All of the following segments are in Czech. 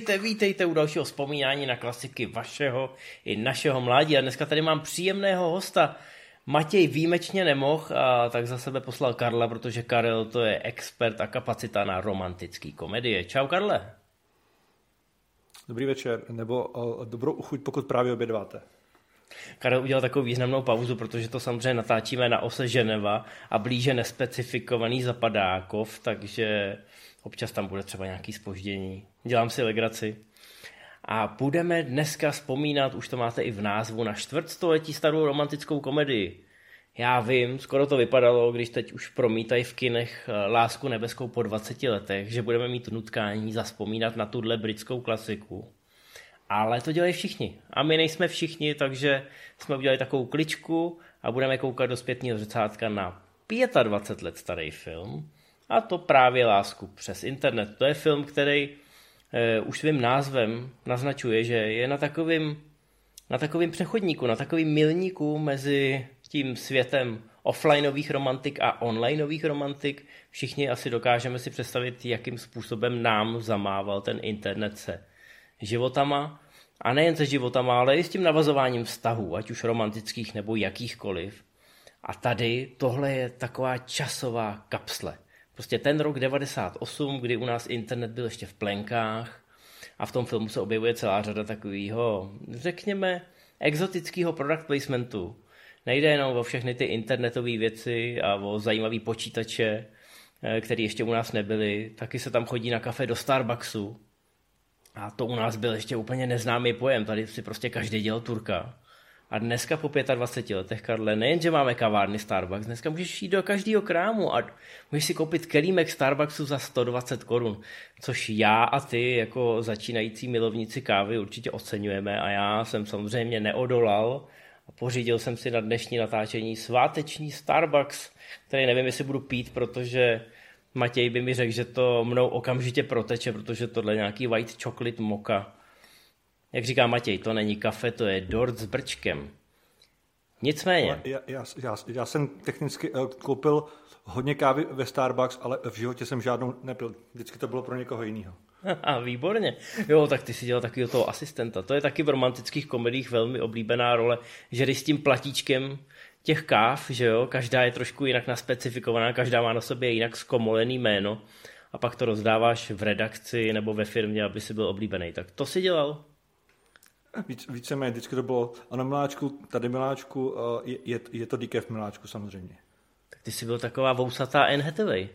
Vítejte, vítejte u dalšího vzpomínání na klasiky vašeho i našeho mládí. A dneska tady mám příjemného hosta. Matěj výjimečně nemohl a tak za sebe poslal Karla, protože Karel to je expert a kapacita na romantický komedie. Čau Karle. Dobrý večer, nebo uh, dobrou uchuť, pokud právě obědváte. Karel udělal takovou významnou pauzu, protože to samozřejmě natáčíme na ose Ženeva a blíže nespecifikovaný zapadákov, takže občas tam bude třeba nějaký spoždění. Dělám si legraci. A budeme dneska vzpomínat, už to máte i v názvu, na čtvrtstoletí starou romantickou komedii. Já vím, skoro to vypadalo, když teď už promítají v kinech eh, Lásku nebeskou po 20 letech, že budeme mít nutkání zaspomínat na tuhle britskou klasiku. Ale to dělají všichni. A my nejsme všichni, takže jsme udělali takovou kličku a budeme koukat do zpětního zrcátka na 25 let starý film. A to právě Lásku přes internet. To je film, který eh, už svým názvem naznačuje, že je na takovým, na takovým přechodníku, na takovým milníku mezi tím světem offlineových romantik a onlineových romantik. Všichni asi dokážeme si představit, jakým způsobem nám zamával ten internet se životama. A nejen se životama, ale i s tím navazováním vztahů, ať už romantických nebo jakýchkoliv. A tady tohle je taková časová kapsle. Prostě ten rok 98, kdy u nás internet byl ještě v plenkách a v tom filmu se objevuje celá řada takového, řekněme, exotického product placementu. Nejde jenom o všechny ty internetové věci a o zajímavé počítače, eh, které ještě u nás nebyly. Taky se tam chodí na kafe do Starbucksu. A to u nás byl ještě úplně neznámý pojem. Tady si prostě každý dělal turka. A dneska po 25 letech, Karle, nejenže máme kavárny Starbucks, dneska můžeš jít do každého krámu a můžeš si koupit kelímek Starbucksu za 120 korun, což já a ty jako začínající milovníci kávy určitě oceňujeme a já jsem samozřejmě neodolal a pořídil jsem si na dnešní natáčení sváteční Starbucks, který nevím, jestli budu pít, protože Matěj by mi řekl, že to mnou okamžitě proteče, protože tohle je nějaký white chocolate moka jak říká Matěj, to není kafe, to je dort s brčkem. Nicméně. Já, já, já, já jsem technicky uh, koupil hodně kávy ve Starbucks, ale v životě jsem žádnou nepil. Vždycky to bylo pro někoho jiného. A výborně. Jo, tak ty si dělal takového toho asistenta. To je taky v romantických komedích velmi oblíbená role, že s tím platíčkem těch káv, že jo, každá je trošku jinak naspecifikovaná, každá má na sobě jinak zkomolený jméno a pak to rozdáváš v redakci nebo ve firmě, aby si byl oblíbený. Tak to si dělal? Víc, víceméně, vždycky to bylo, ano miláčku, tady miláčku, je, je, je to DKF miláčku samozřejmě. Tak ty jsi byl taková vousatá Anne Hathaway.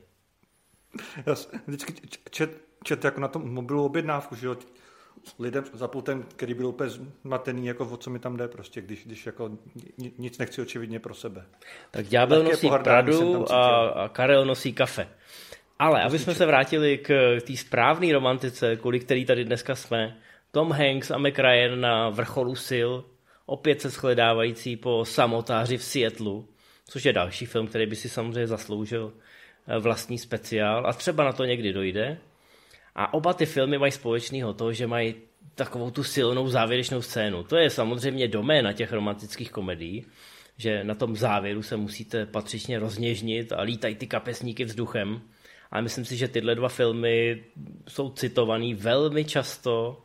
Já vždycky čet, čet jako na tom mobilu objednávku, že jo, lidem za pultem, který byl úplně zmatený, jako o co mi tam jde prostě, když, když jako nic nechci očividně pro sebe. Tak ďábel nosí Pradu a, a Karel nosí kafe. Ale aby jsme se vrátili k té správné romantice, kvůli který tady dneska jsme, tom Hanks a McRyan na vrcholu sil, opět se shledávající po samotáři v Seattlu, což je další film, který by si samozřejmě zasloužil eh, vlastní speciál a třeba na to někdy dojde. A oba ty filmy mají společného to, že mají takovou tu silnou závěrečnou scénu. To je samozřejmě doména těch romantických komedií, že na tom závěru se musíte patřičně rozněžnit a lítají ty kapesníky vzduchem. A myslím si, že tyhle dva filmy jsou citovaný velmi často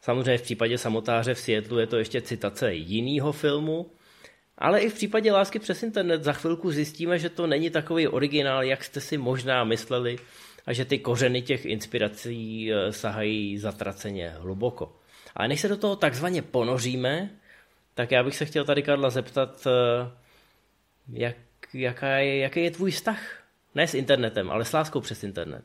Samozřejmě v případě samotáře v Seattleu je to ještě citace jiného filmu, ale i v případě Lásky přes internet za chvilku zjistíme, že to není takový originál, jak jste si možná mysleli a že ty kořeny těch inspirací eh, sahají zatraceně hluboko. Ale než se do toho takzvaně ponoříme, tak já bych se chtěl tady, Karla, zeptat, eh, jak, jaká je, jaký je tvůj vztah? Ne s internetem, ale s láskou přes internet.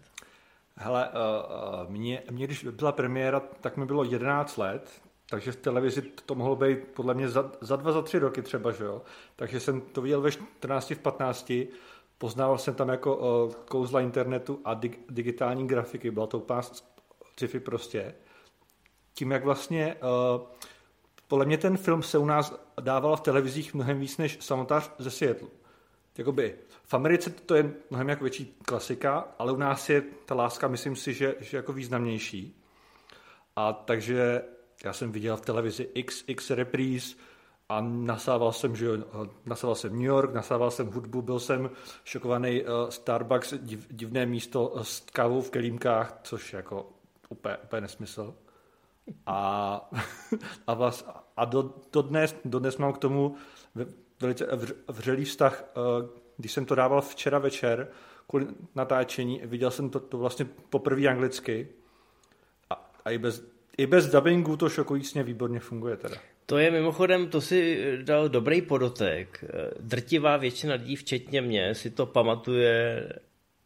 Hele, uh, mě, mě, když byla premiéra, tak mi bylo 11 let, takže v televizi to mohlo být podle mě za, za dva, za tři roky třeba, že jo. Takže jsem to viděl ve 14, v 15, poznával jsem tam jako uh, kouzla internetu a dig, digitální grafiky, byla to úplná sci-fi prostě. Tím, jak vlastně, uh, podle mě ten film se u nás dával v televizích mnohem víc než samotář ze Seattle. Jakoby v Americe to je mnohem jako větší klasika, ale u nás je ta láska, myslím si, že, že jako významnější. A takže já jsem viděl v televizi x, x repríz a nasával jsem, že nasával jsem New York, nasával jsem hudbu, byl jsem šokovaný uh, Starbucks, div, divné místo s kávou v kelímkách, což jako úplně, úplně nesmysl. A, a, vlast, a do, do, dnes, do dnes mám k tomu velice vřelý vztah, eh, když jsem to dával včera večer kvůli natáčení, viděl jsem to, to vlastně poprvé anglicky a, a i, bez, i bez dubbingu to šokujícně výborně funguje teda. To je mimochodem, to si dal dobrý podotek. Drtivá většina lidí, včetně mě, si to pamatuje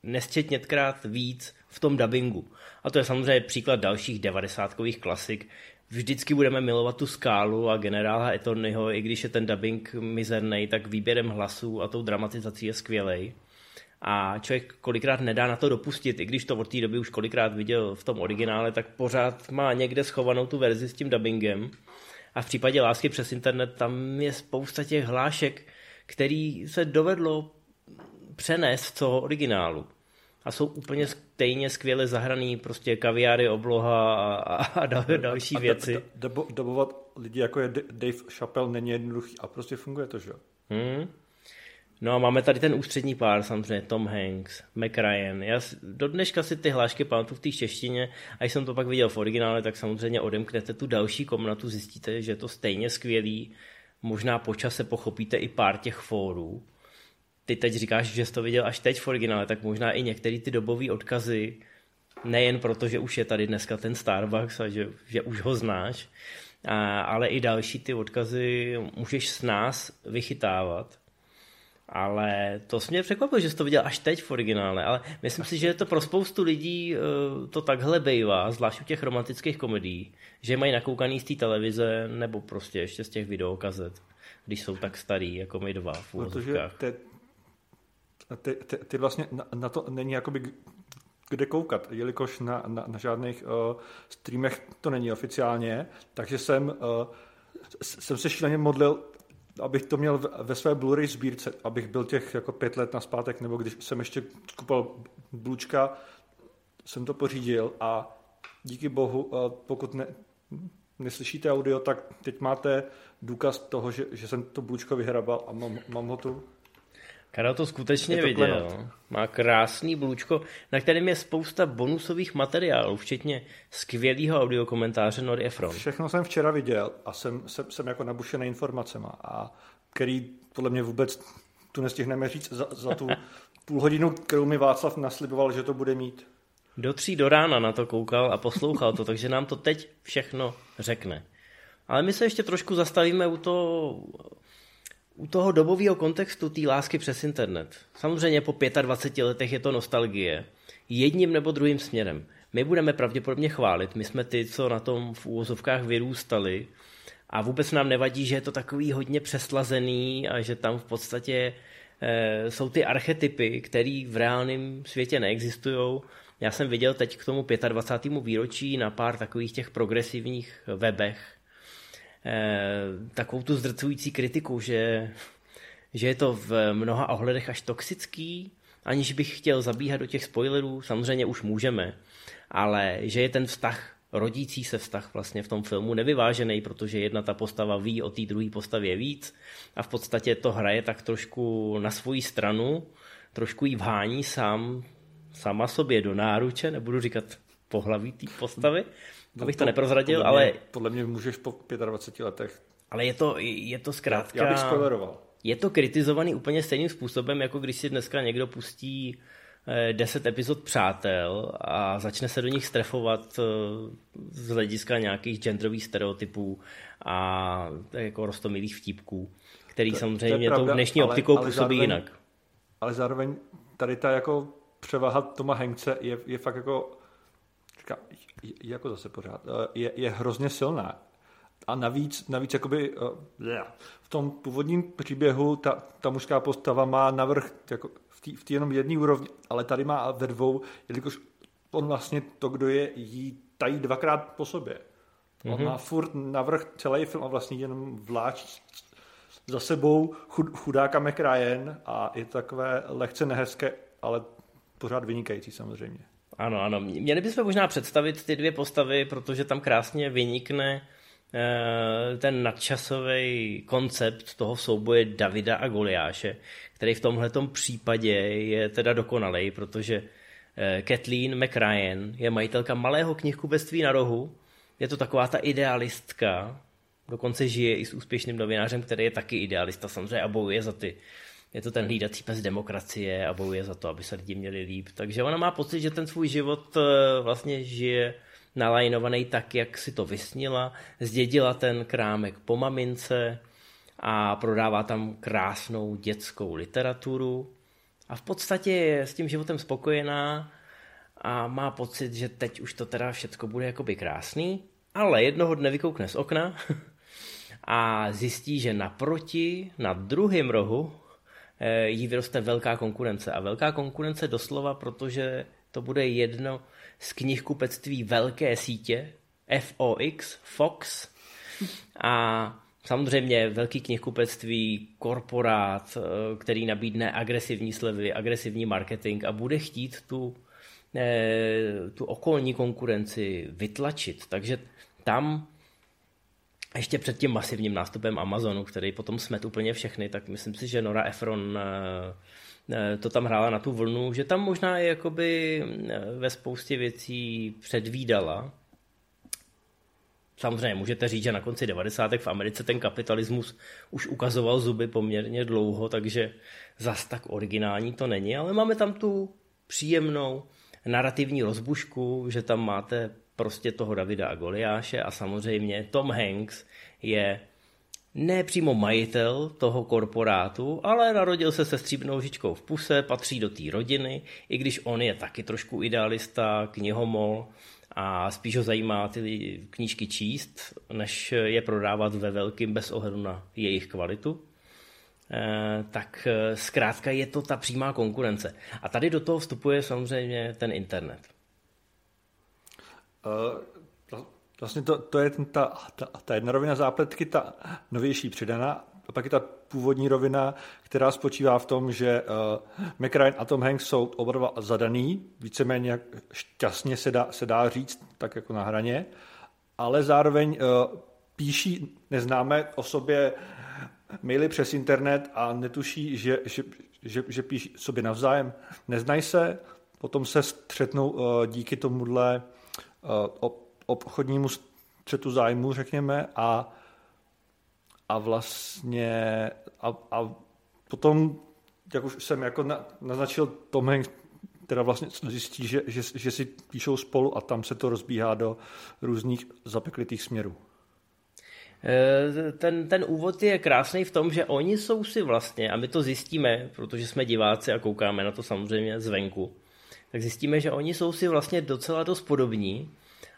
nesčetnětkrát víc v tom dubbingu. A to je samozřejmě příklad dalších devadesátkových klasik. Vždycky budeme milovat tu skálu a generála Etonyho, i když je ten dubbing mizerný, tak výběrem hlasů a tou dramatizací je skvělej. A člověk kolikrát nedá na to dopustit, i když to od té doby už kolikrát viděl v tom originále, tak pořád má někde schovanou tu verzi s tím dubbingem. A v případě Lásky přes internet tam je spousta těch hlášek, který se dovedlo přenést z toho originálu a jsou úplně stejně skvěle zahraný, prostě kaviáry, obloha a, a, a dal, další a věci. Dobovat lidi jako je Dave Chappelle není jednoduchý a prostě funguje to, že jo? Hmm. No a máme tady ten ústřední pár, samozřejmě Tom Hanks, McRyan. Já do dneška si ty hlášky pamatuju v té češtině a když jsem to pak viděl v originále, tak samozřejmě odemknete tu další komnatu, zjistíte, že je to stejně skvělý. Možná po čase pochopíte i pár těch fórů ty teď říkáš, že jsi to viděl až teď v originále, tak možná i některé ty dobové odkazy, nejen proto, že už je tady dneska ten Starbucks a že, že už ho znáš, a, ale i další ty odkazy můžeš s nás vychytávat. Ale to mě překvapilo, že jsi to viděl až teď v originále, ale myslím si, že je to pro spoustu lidí eh, to takhle bejvá, zvlášť u těch romantických komedií, že mají nakoukaný z té televize nebo prostě ještě z těch videokazet, když jsou tak starý, jako my dva v Protože te, ty, ty, ty vlastně na, na to není jakoby kde koukat, jelikož na, na, na žádných uh, streamech to není oficiálně, takže jsem, uh, jsem se šíleně modlil, abych to měl ve své Blu-ray sbírce, abych byl těch jako pět let na zpátek, nebo když jsem ještě skupal Blučka, jsem to pořídil a díky bohu, uh, pokud ne, neslyšíte audio, tak teď máte důkaz toho, že, že jsem to Blučko vyhrabal a mám, mám ho tu Karel to skutečně to viděl. Klenot. Má krásný blůčko, na kterém je spousta bonusových materiálů, včetně skvělého audiokomentáře Nori Efron. Všechno jsem včera viděl a jsem, jsem, jsem jako nabušený informacemi, a který podle mě vůbec tu nestihneme říct za, za tu půl hodinu, kterou mi Václav nasliboval, že to bude mít. Do tří do rána na to koukal a poslouchal to, takže nám to teď všechno řekne. Ale my se ještě trošku zastavíme u toho u toho dobového kontextu té lásky přes internet. Samozřejmě po 25 letech je to nostalgie. Jedním nebo druhým směrem. My budeme pravděpodobně chválit, my jsme ty, co na tom v úvozovkách vyrůstali a vůbec nám nevadí, že je to takový hodně přeslazený a že tam v podstatě e, jsou ty archetypy, které v reálném světě neexistují. Já jsem viděl teď k tomu 25. výročí na pár takových těch progresivních webech, takovou tu zdrcující kritiku, že, že je to v mnoha ohledech až toxický, aniž bych chtěl zabíhat do těch spoilerů, samozřejmě už můžeme, ale že je ten vztah rodící se vztah vlastně v tom filmu nevyvážený, protože jedna ta postava ví o té druhé postavě víc a v podstatě to hraje tak trošku na svoji stranu, trošku jí vhání sám, sama sobě do náruče, nebudu říkat pohlaví té postavy, abych to, to neprozradil, podle ale... Mě, podle mě můžeš po 25 letech. Ale je to, je to zkrátka... Já bych spoileroval. Je to kritizovaný úplně stejným způsobem, jako když si dneska někdo pustí 10 eh, epizod Přátel a začne se do nich strefovat eh, z hlediska nějakých genderových stereotypů a jako rostomilých vtípků, který to, samozřejmě to tou dnešní ale, optikou ale působí zároveň, jinak. Ale zároveň tady ta jako převaha Toma Hengce je, je fakt jako jako zase pořád, eh, je, je hrozně silná. A navíc, navíc jakoby eh, v tom původním příběhu ta, ta mužská postava má navrh jako v té jenom jedné úrovni, ale tady má ve dvou, jelikož on vlastně to, kdo je, jí tají dvakrát po sobě. On mm-hmm. má furt navrh celý film a vlastně jenom vláč za sebou chud, chudáka McRyan a je takové lehce nehezké, ale pořád vynikající samozřejmě. Ano, ano. Měli bychom možná představit ty dvě postavy, protože tam krásně vynikne eh, ten nadčasový koncept toho souboje Davida a Goliáše, který v tomhle případě je teda dokonalej, protože Eh, Kathleen McRyan je majitelka malého knihkupectví na rohu. Je to taková ta idealistka, dokonce žije i s úspěšným novinářem, který je taky idealista samozřejmě a bojuje za ty. Je to ten hlídací pes demokracie a bojuje za to, aby se lidi měli líp. Takže ona má pocit, že ten svůj život eh, vlastně žije nalajnovaný tak, jak si to vysnila. Zdědila ten krámek po mamince a prodává tam krásnou dětskou literaturu. A v podstatě je s tím životem spokojená a má pocit, že teď už to teda všechno bude jakoby krásný, ale jednoho dne vykoukne z okna a zjistí, že naproti, na druhém rohu, jí vyroste velká konkurence. A velká konkurence doslova, protože to bude jedno z knihkupectví velké sítě, FOX, Fox. A samozřejmě velký knihkupectví, korporát, eh, který nabídne agresivní slevy, agresivní marketing a bude chtít tu, eh, tu okolní konkurenci vytlačit. Takže tam ještě před tím masivním nástupem Amazonu, který potom smet úplně všechny, tak myslím si, že Nora Ephron eh, to tam hrála na tu vlnu, že tam možná i jakoby ve spoustě věcí předvídala, Samozřejmě můžete říct, že na konci 90. v Americe ten kapitalismus už ukazoval zuby poměrně dlouho, takže zas tak originální to není, ale máme tam tu příjemnou narrativní rozbušku, že tam máte prostě toho Davida a Goliáše a samozřejmě Tom Hanks je ne přímo majitel toho korporátu, ale narodil se se stříbnou žičkou v puse, patří do té rodiny, i když on je taky trošku idealista, knihomol, a spíš ho zajímá ty knížky číst, než je prodávat ve velkým bez ohledu na jejich kvalitu. Eh, tak eh, zkrátka je to ta přímá konkurence. A tady do toho vstupuje samozřejmě ten internet. Uh, vlastně to, to je ta, ta, ta jedna rovina zápletky, ta novější přidaná, a pak je ta původní rovina, která spočívá v tom, že uh, McRyan a Tom Hanks jsou oba dva zadaný, víceméně šťastně se dá, se dá říct, tak jako na hraně, ale zároveň uh, píší neznámé o sobě maily přes internet a netuší, že, že, že, že píší sobě navzájem. Neznají se, potom se střetnou uh, díky tomuhle uh, obchodnímu střetu zájmu, řekněme, a a vlastně a, a potom, jak už jsem jako na, naznačil, Tom Hanks teda vlastně zjistí, že, že, že si píšou spolu a tam se to rozbíhá do různých zapeklitých směrů. E, ten, ten úvod je krásný v tom, že oni jsou si vlastně, a my to zjistíme, protože jsme diváci a koukáme na to samozřejmě zvenku, tak zjistíme, že oni jsou si vlastně docela dost podobní,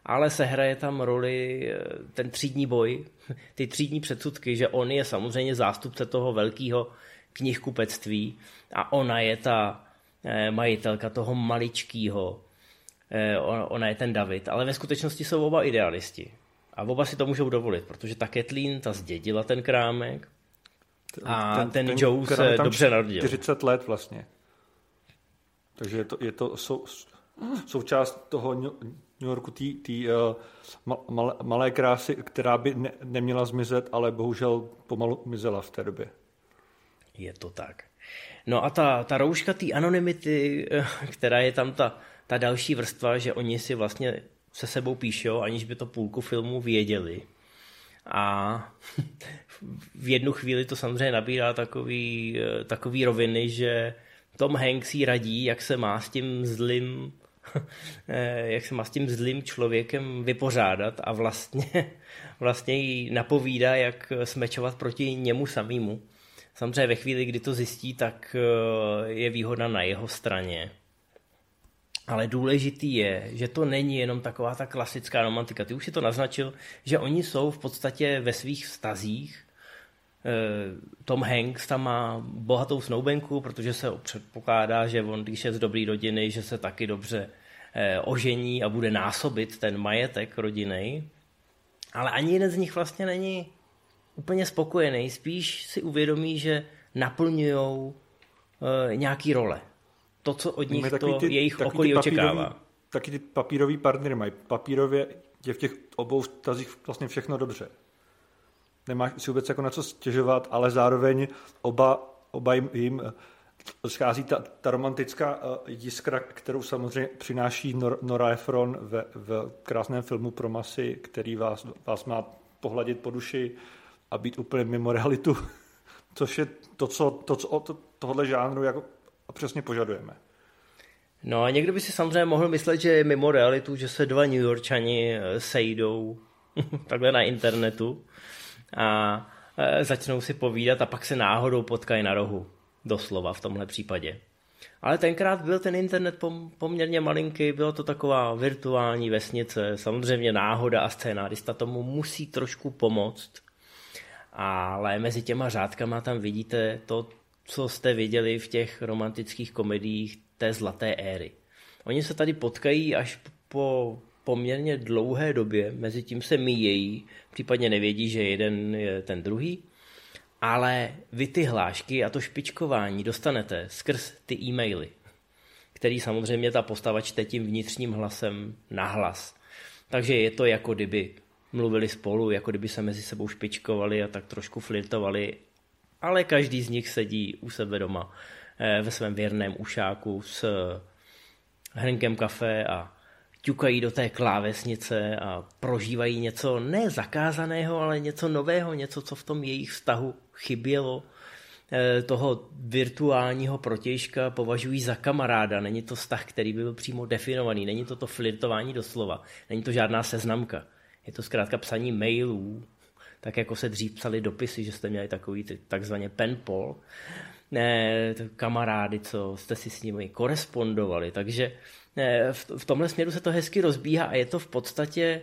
ale se hraje tam roli eh, ten třídní boj, ty třídní předsudky, že on je samozřejmě zástupce toho velkého knihkupectví a ona je ta eh, majitelka toho maličkého, eh, ona je ten David, ale ve skutečnosti jsou oba idealisti. A oba si to můžou dovolit, protože ta Kathleen, ta zdědila ten krámek a ten, ten, ten Joe se dobře narodil. 40 let vlastně. Takže je to, je to sou, součást toho New Yorku té uh, malé, malé krásy, která by ne, neměla zmizet, ale bohužel pomalu mizela v té době. Je to tak. No a ta, ta rouška té anonymity, eh, která je tam ta, ta další vrstva, že oni si vlastně se sebou píšou, aniž by to půlku filmu věděli. A v jednu chvíli to samozřejmě nabírá takový, eh, takový roviny, že Tom Hanks jí radí, jak se má s tím zlým Eh, jak se má s tím zlým člověkem vypořádat a vlastně, vlastně jí napovídá, jak smečovat proti němu samému. Samozřejmě ve chvíli, kdy to zjistí, tak eh, je výhoda na jeho straně. Ale důležitý je, že to není jenom taková ta klasická romantika. Ty už si to naznačil, že oni jsou v podstatě ve svých vztazích. Eh, Tom Hanks tam má bohatou snoubenku, protože se předpokládá, že on, když je z dobré rodiny, že se taky dobře Eh, ožení a bude násobit ten majetek rodiny, ale ani jeden z nich vlastně není úplně spokojený, spíš si uvědomí, že naplňují e, nějaký role. To, co od nich to ty, jejich okolí papírový, očekává. Taky ty papírový partnery mají. Papírově je v těch obou stazích vlastně všechno dobře. Nemáš si vůbec jako na co stěžovat, ale zároveň oba, oba jim, jim schází ta, ta romantická uh, jiskra, kterou samozřejmě přináší Nor, Nora Ephron ve, v krásném filmu pro masy, který vás, vás má pohladit po duši a být úplně mimo realitu, což je to, co, to, co to, tohle žánru jako přesně požadujeme. No a někdo by si samozřejmě mohl myslet, že je mimo realitu, že se dva New Yorkčani eh, sejdou takhle na internetu a eh, začnou si povídat a pak se náhodou potkají na rohu. Doslova v tomhle případě. Ale tenkrát byl ten internet poměrně malinký, byla to taková virtuální vesnice, samozřejmě náhoda a scénárista tomu musí trošku pomoct, ale mezi těma řádkama tam vidíte to, co jste viděli v těch romantických komediích té zlaté éry. Oni se tady potkají až po poměrně dlouhé době, mezi tím se míjejí, případně nevědí, že jeden je ten druhý, ale vy ty hlášky a to špičkování dostanete skrz ty e-maily, který samozřejmě ta postava čte tím vnitřním hlasem nahlas. Takže je to jako kdyby mluvili spolu, jako kdyby se mezi sebou špičkovali a tak trošku flirtovali, ale každý z nich sedí u sebe doma eh, ve svém věrném ušáku s hrnkem kafe a ťukají do té klávesnice a prožívají něco ne zakázaného, ale něco nového, něco, co v tom jejich vztahu chybělo. Eh, toho virtuálního protějška považují za kamaráda. Není to vztah, který by byl přímo definovaný. Není to to flirtování doslova. Není to žádná seznamka. Je to zkrátka psaní mailů, tak jako se dřív psali dopisy, že jste měli takový takzvaně penpol, ne, kamarády, co jste si s nimi korespondovali. Takže ne, v, v tomhle směru se to hezky rozbíhá a je to v podstatě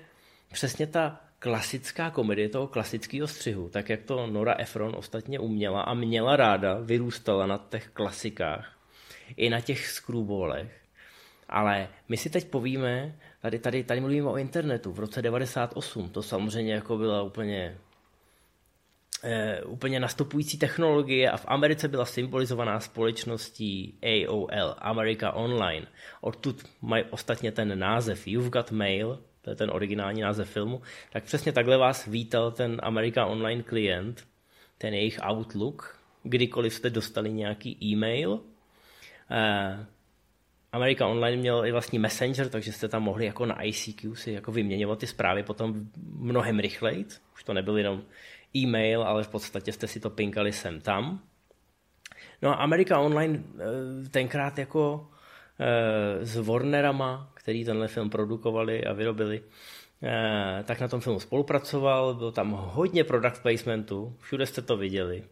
přesně ta klasická komedie toho klasického střihu, tak jak to Nora Ephron ostatně uměla a měla ráda, vyrůstala na těch klasikách, i na těch skrůbolech. Ale my si teď povíme, tady, tady, tady mluvíme o internetu v roce 98, to samozřejmě jako byla úplně e, úplně nastupující technologie a v Americe byla symbolizovaná společností AOL, America Online. Odtud mají ostatně ten název You've Got Mail, to je ten originální název filmu, tak přesně takhle vás vítal ten America Online klient, ten jejich Outlook, kdykoliv jste dostali nějaký e-mail. E, America Online měl i vlastní messenger, takže jste tam mohli jako na ICQ si jako vyměňovat ty zprávy potom mnohem rychleji. Už to nebyl jenom e-mail, ale v podstatě jste si to pinkali sem tam. No a America Online eh, tenkrát jako eh, s Warnerama, který tenhle film produkovali a vyrobili, eh, tak na tom filmu spolupracoval, byl tam hodně product placementu, všude jste to viděli.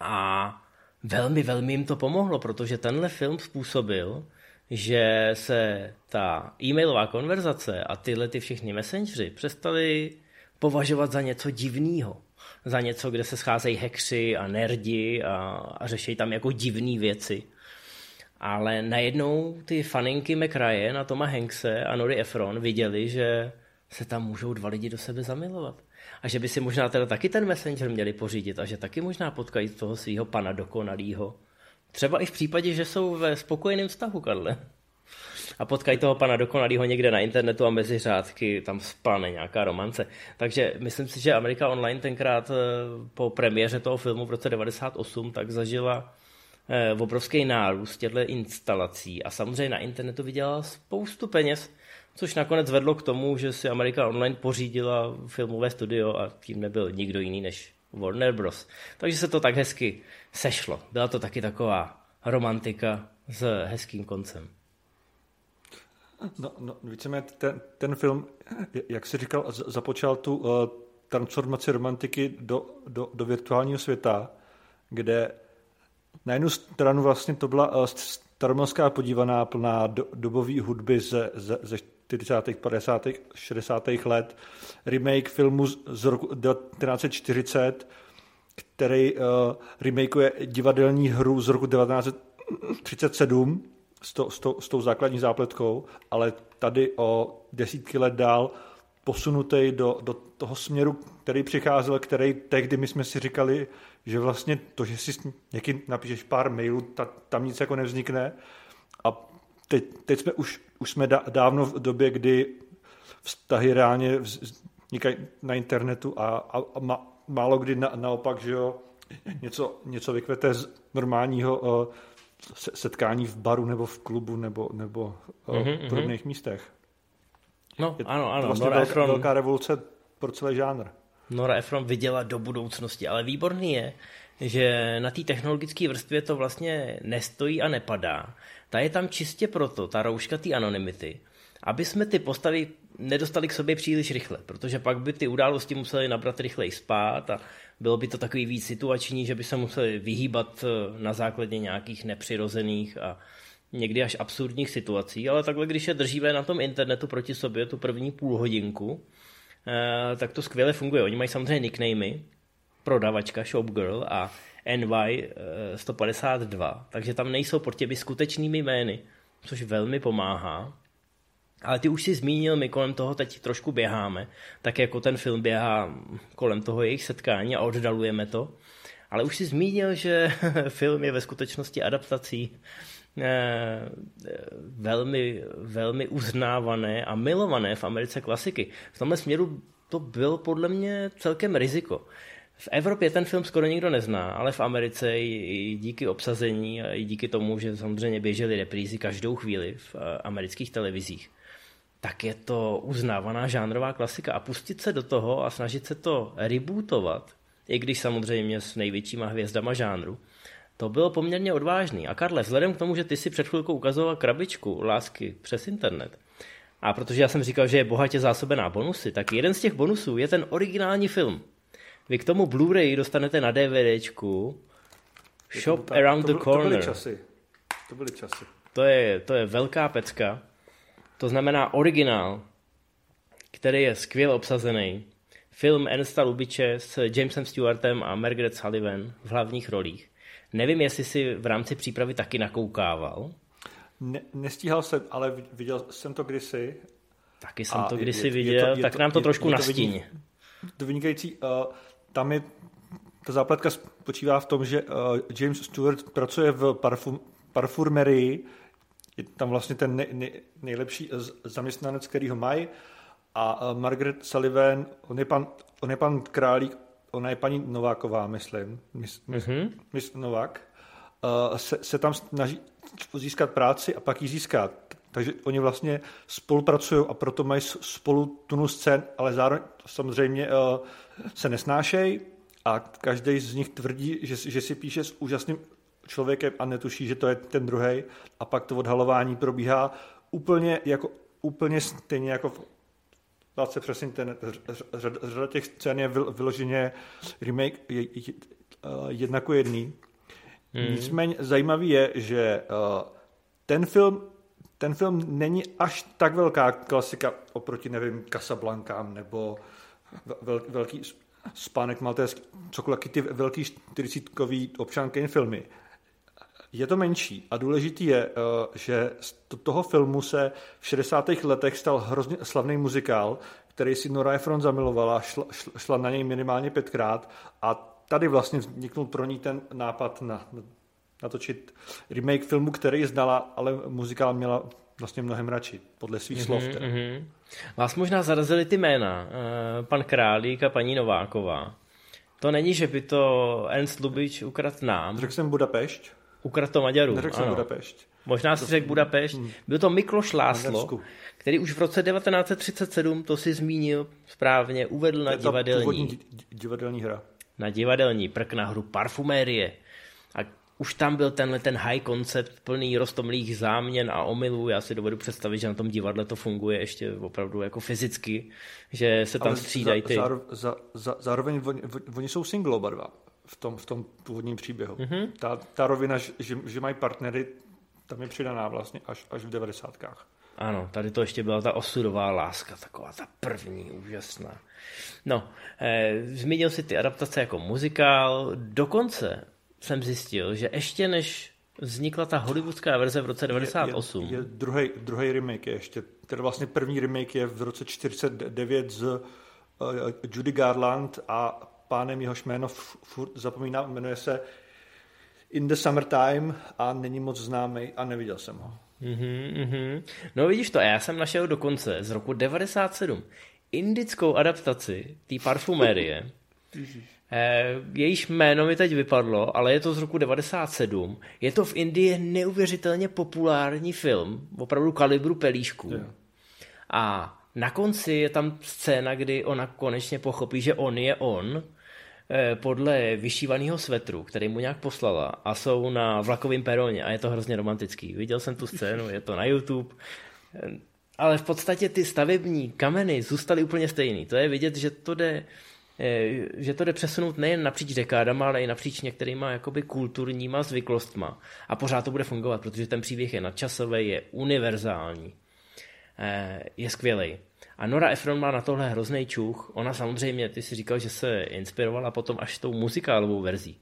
A velmi, velmi jim to pomohlo, protože tenhle film způsobil, že se ta e-mailová konverzace a tyhle ty všechny messengery přestali považovat za něco divného. Za něco, kde se scházejí hekři a nerdi a, a řeší tam jako divné věci. Ale najednou ty faninky McRae a Toma Hankse a Nori Efron viděli, že se tam můžou dva lidi do sebe zamilovat. A že by si možná teda taky ten messenger měli pořídit a že taky možná potkají toho svého pana dokonalýho. Třeba i v případě, že jsou ve spokojeném vztahu, Karle a potkají toho pana dokonalýho někde na internetu a mezi řádky tam spane nějaká romance. Takže myslím si, že Amerika Online tenkrát eh, po premiéře toho filmu v roce 98 tak zažila eh, obrovský nárůst těchto instalací a samozřejmě na internetu vydělala spoustu peněz, což nakonec vedlo k tomu, že si Amerika Online pořídila filmové studio a tím nebyl nikdo jiný než Warner Bros. Takže se to tak hezky sešlo. Byla to taky taková romantika s hezkým koncem. No, no víceméně ten, ten film, jak jsi říkal, započal tu uh, transformaci romantiky do, do, do virtuálního světa, kde na jednu stranu vlastně to byla uh, staromilská podívaná plná do, dobový hudby ze, ze, ze 40., 50., 60. let, remake filmu z roku 1940, který uh, remakeuje divadelní hru z roku 1937, s, to, s, to, s tou základní zápletkou, ale tady o desítky let dál posunutý do, do toho směru, který přicházel, který tehdy my jsme si říkali, že vlastně to, že si někdy napíšeš pár mailů, ta, tam nic jako nevznikne. A teď, teď jsme už, už jsme dávno v době, kdy vztahy reálně vznikají na internetu a, a, a málo kdy na, naopak, že jo, něco, něco vykvete z normálního setkání v baru nebo v klubu nebo, nebo mm-hmm, podobných místech. No, Je ano, ano. Vlastně Nora velká, Ephron, velká revoluce pro celý žánr. Nora Ephron viděla do budoucnosti, ale výborný je, že na té technologické vrstvě to vlastně nestojí a nepadá. Ta je tam čistě proto, ta rouška té anonymity, aby jsme ty postavy nedostali k sobě příliš rychle, protože pak by ty události musely nabrat rychleji spát a bylo by to takový víc situační, že by se museli vyhýbat eh, na základě nějakých nepřirozených a někdy až absurdních situací, ale takhle, když je držíme na tom internetu proti sobě tu první půl hodinku, eh, tak to skvěle funguje. Oni mají samozřejmě nicknamy, prodavačka Shopgirl a NY 152, takže tam nejsou pod těmi skutečnými jmény, což velmi pomáhá. Ale ty už si zmínil, my kolem toho teď trošku běháme, tak jako ten film běhá kolem toho jejich setkání a oddalujeme to. Ale už si zmínil, že film je ve skutečnosti adaptací eh, velmi, velmi uznávané a milované v Americe klasiky. V tomhle směru to byl podle mě celkem riziko. V Evropě ten film skoro nikdo nezná, ale v Americe i díky obsazení a i díky tomu, že samozřejmě běžely reprízy každou chvíli v eh, amerických televizích, tak je to uznávaná žánrová klasika. A pustit se do toho a snažit se to rebootovat, i když samozřejmě s největšíma hvězdama žánru, to bylo poměrně odvážný. A Karle, vzhledem k tomu, že ty si před chvilkou ukazoval krabičku lásky přes internet, a protože já jsem říkal, že je bohatě zásobená bonusy, tak jeden z těch bonusů je ten originální film. Vy k tomu Blu-ray dostanete na DVDčku Shop tak, Around to, the To Corner. byly časy. To byly časy. To je, to je velká pecka. To znamená originál, který je skvěle obsazený. Film Ernsta Lubiče s Jamesem Stewartem a Margaret Sullivan v hlavních rolích. Nevím, jestli si v rámci přípravy taky nakoukával. Ne, nestíhal jsem, ale viděl jsem to kdysi. Taky jsem to je- kdysi je- je viděl, to- je tak to- nám to je- trošku je to nastíň. To vynikající. Uh, tam je, ta zápletka spočívá v tom, že uh, James Stewart pracuje v parfum, parfumerii, je tam vlastně ten nej, nej, nejlepší zaměstnanec, který ho mají, a uh, Margaret Sullivan, on je pan, on je pan Králík, ona je paní Nováková, myslím, Miss, Miss, Mhm. Miss Novák, uh, se, se tam snaží získat práci a pak ji získat. Takže oni vlastně spolupracují a proto mají spolu tunu scén, ale zároveň samozřejmě uh, se nesnášejí a každý z nich tvrdí, že, že si píše s úžasným člověkem a netuší, že to je ten druhý a pak to odhalování probíhá úplně jako úplně stejně jako v Vládce přes internet. Ř- ř- Řada těch scén je vyl- vyloženě remake je- je- eh, jedna ku jedný. Hmm. Nicméně zajímavý je, že eh, ten film ten film není až tak velká klasika oproti, nevím, Casablancám nebo vel, velký spánek maltéský, cokoliv, ty velký 40 občanky filmy. Je to menší a důležitý je, eh, že z to- toho filmu se v 60. letech stal hrozně slavný muzikál, který si Nora Ephron zamilovala, šla, šla, na něj minimálně pětkrát a tady vlastně vzniknul pro ní ten nápad na, natočit remake filmu, který znala, ale muzikál měla vlastně mnohem radši, podle svých slov. teda. Mhm. Vás možná zarazili ty jména, eh, pan Králík a paní Nováková. To není, že by to Ernst Lubič ukradl nám, Řekl jsem Budapešť, ukradl to Maďarům. neřekl jsem. Budapešť. Možná si řekl Budapešť. Byl to Mikloš Láslo, který už v roce 1937, to si zmínil správně, uvedl na divadelní, di- di- divadelní hra. na divadelní prk na hru Parfumérie. A už tam byl tenhle ten high koncept plný roztomlých záměn a omylů. Já si dovedu představit, že na tom divadle to funguje ještě opravdu jako fyzicky, že se tam Ale střídají ty... Za, záro, za, za, zároveň oni, oni jsou single oba dva v tom, v tom původním příběhu. Mhm. Mm-hmm. Ta, ta rovina, že, že, mají partnery, tam je přidaná vlastně až, až v devadesátkách. Ano, tady to ještě byla ta osudová láska, taková ta první, úžasná. No, eh, zmínil si ty adaptace jako muzikál, dokonce jsem zjistil, že ještě než vznikla ta hollywoodská verze v roce 98, Je, je, je druhý, druhý remake je ještě. Teda vlastně první remake je v roce 49 z uh, Judy Garland a pánem jehož jméno furt zapomínám, jmenuje se In the Summertime a není moc známý a neviděl jsem ho. Mhm, mhm. No vidíš to, a já jsem našel dokonce z roku 97 indickou adaptaci té parfumérie Eh, jejíž jméno mi teď vypadlo, ale je to z roku 97. Je to v Indii neuvěřitelně populární film, opravdu kalibru pelíšku. Yeah. A na konci je tam scéna, kdy ona konečně pochopí, že on je on, podle vyšívaného svetru, který mu nějak poslala a jsou na vlakovém peroně a je to hrozně romantický. Viděl jsem tu scénu, je to na YouTube, eh, ale v podstatě ty stavební kameny zůstaly úplně stejný. To je vidět, že to jde Eh, že to jde přesunout nejen napříč dekádama, ale i napříč některýma jakoby kulturníma zvyklostma. A pořád to bude fungovat, protože ten příběh je nadčasový, je univerzální, eh, je skvělý. A Nora Ephron má na tohle hrozný čuch. Ona samozřejmě, ty si říkal, že se inspirovala potom až tou muzikálovou verzí.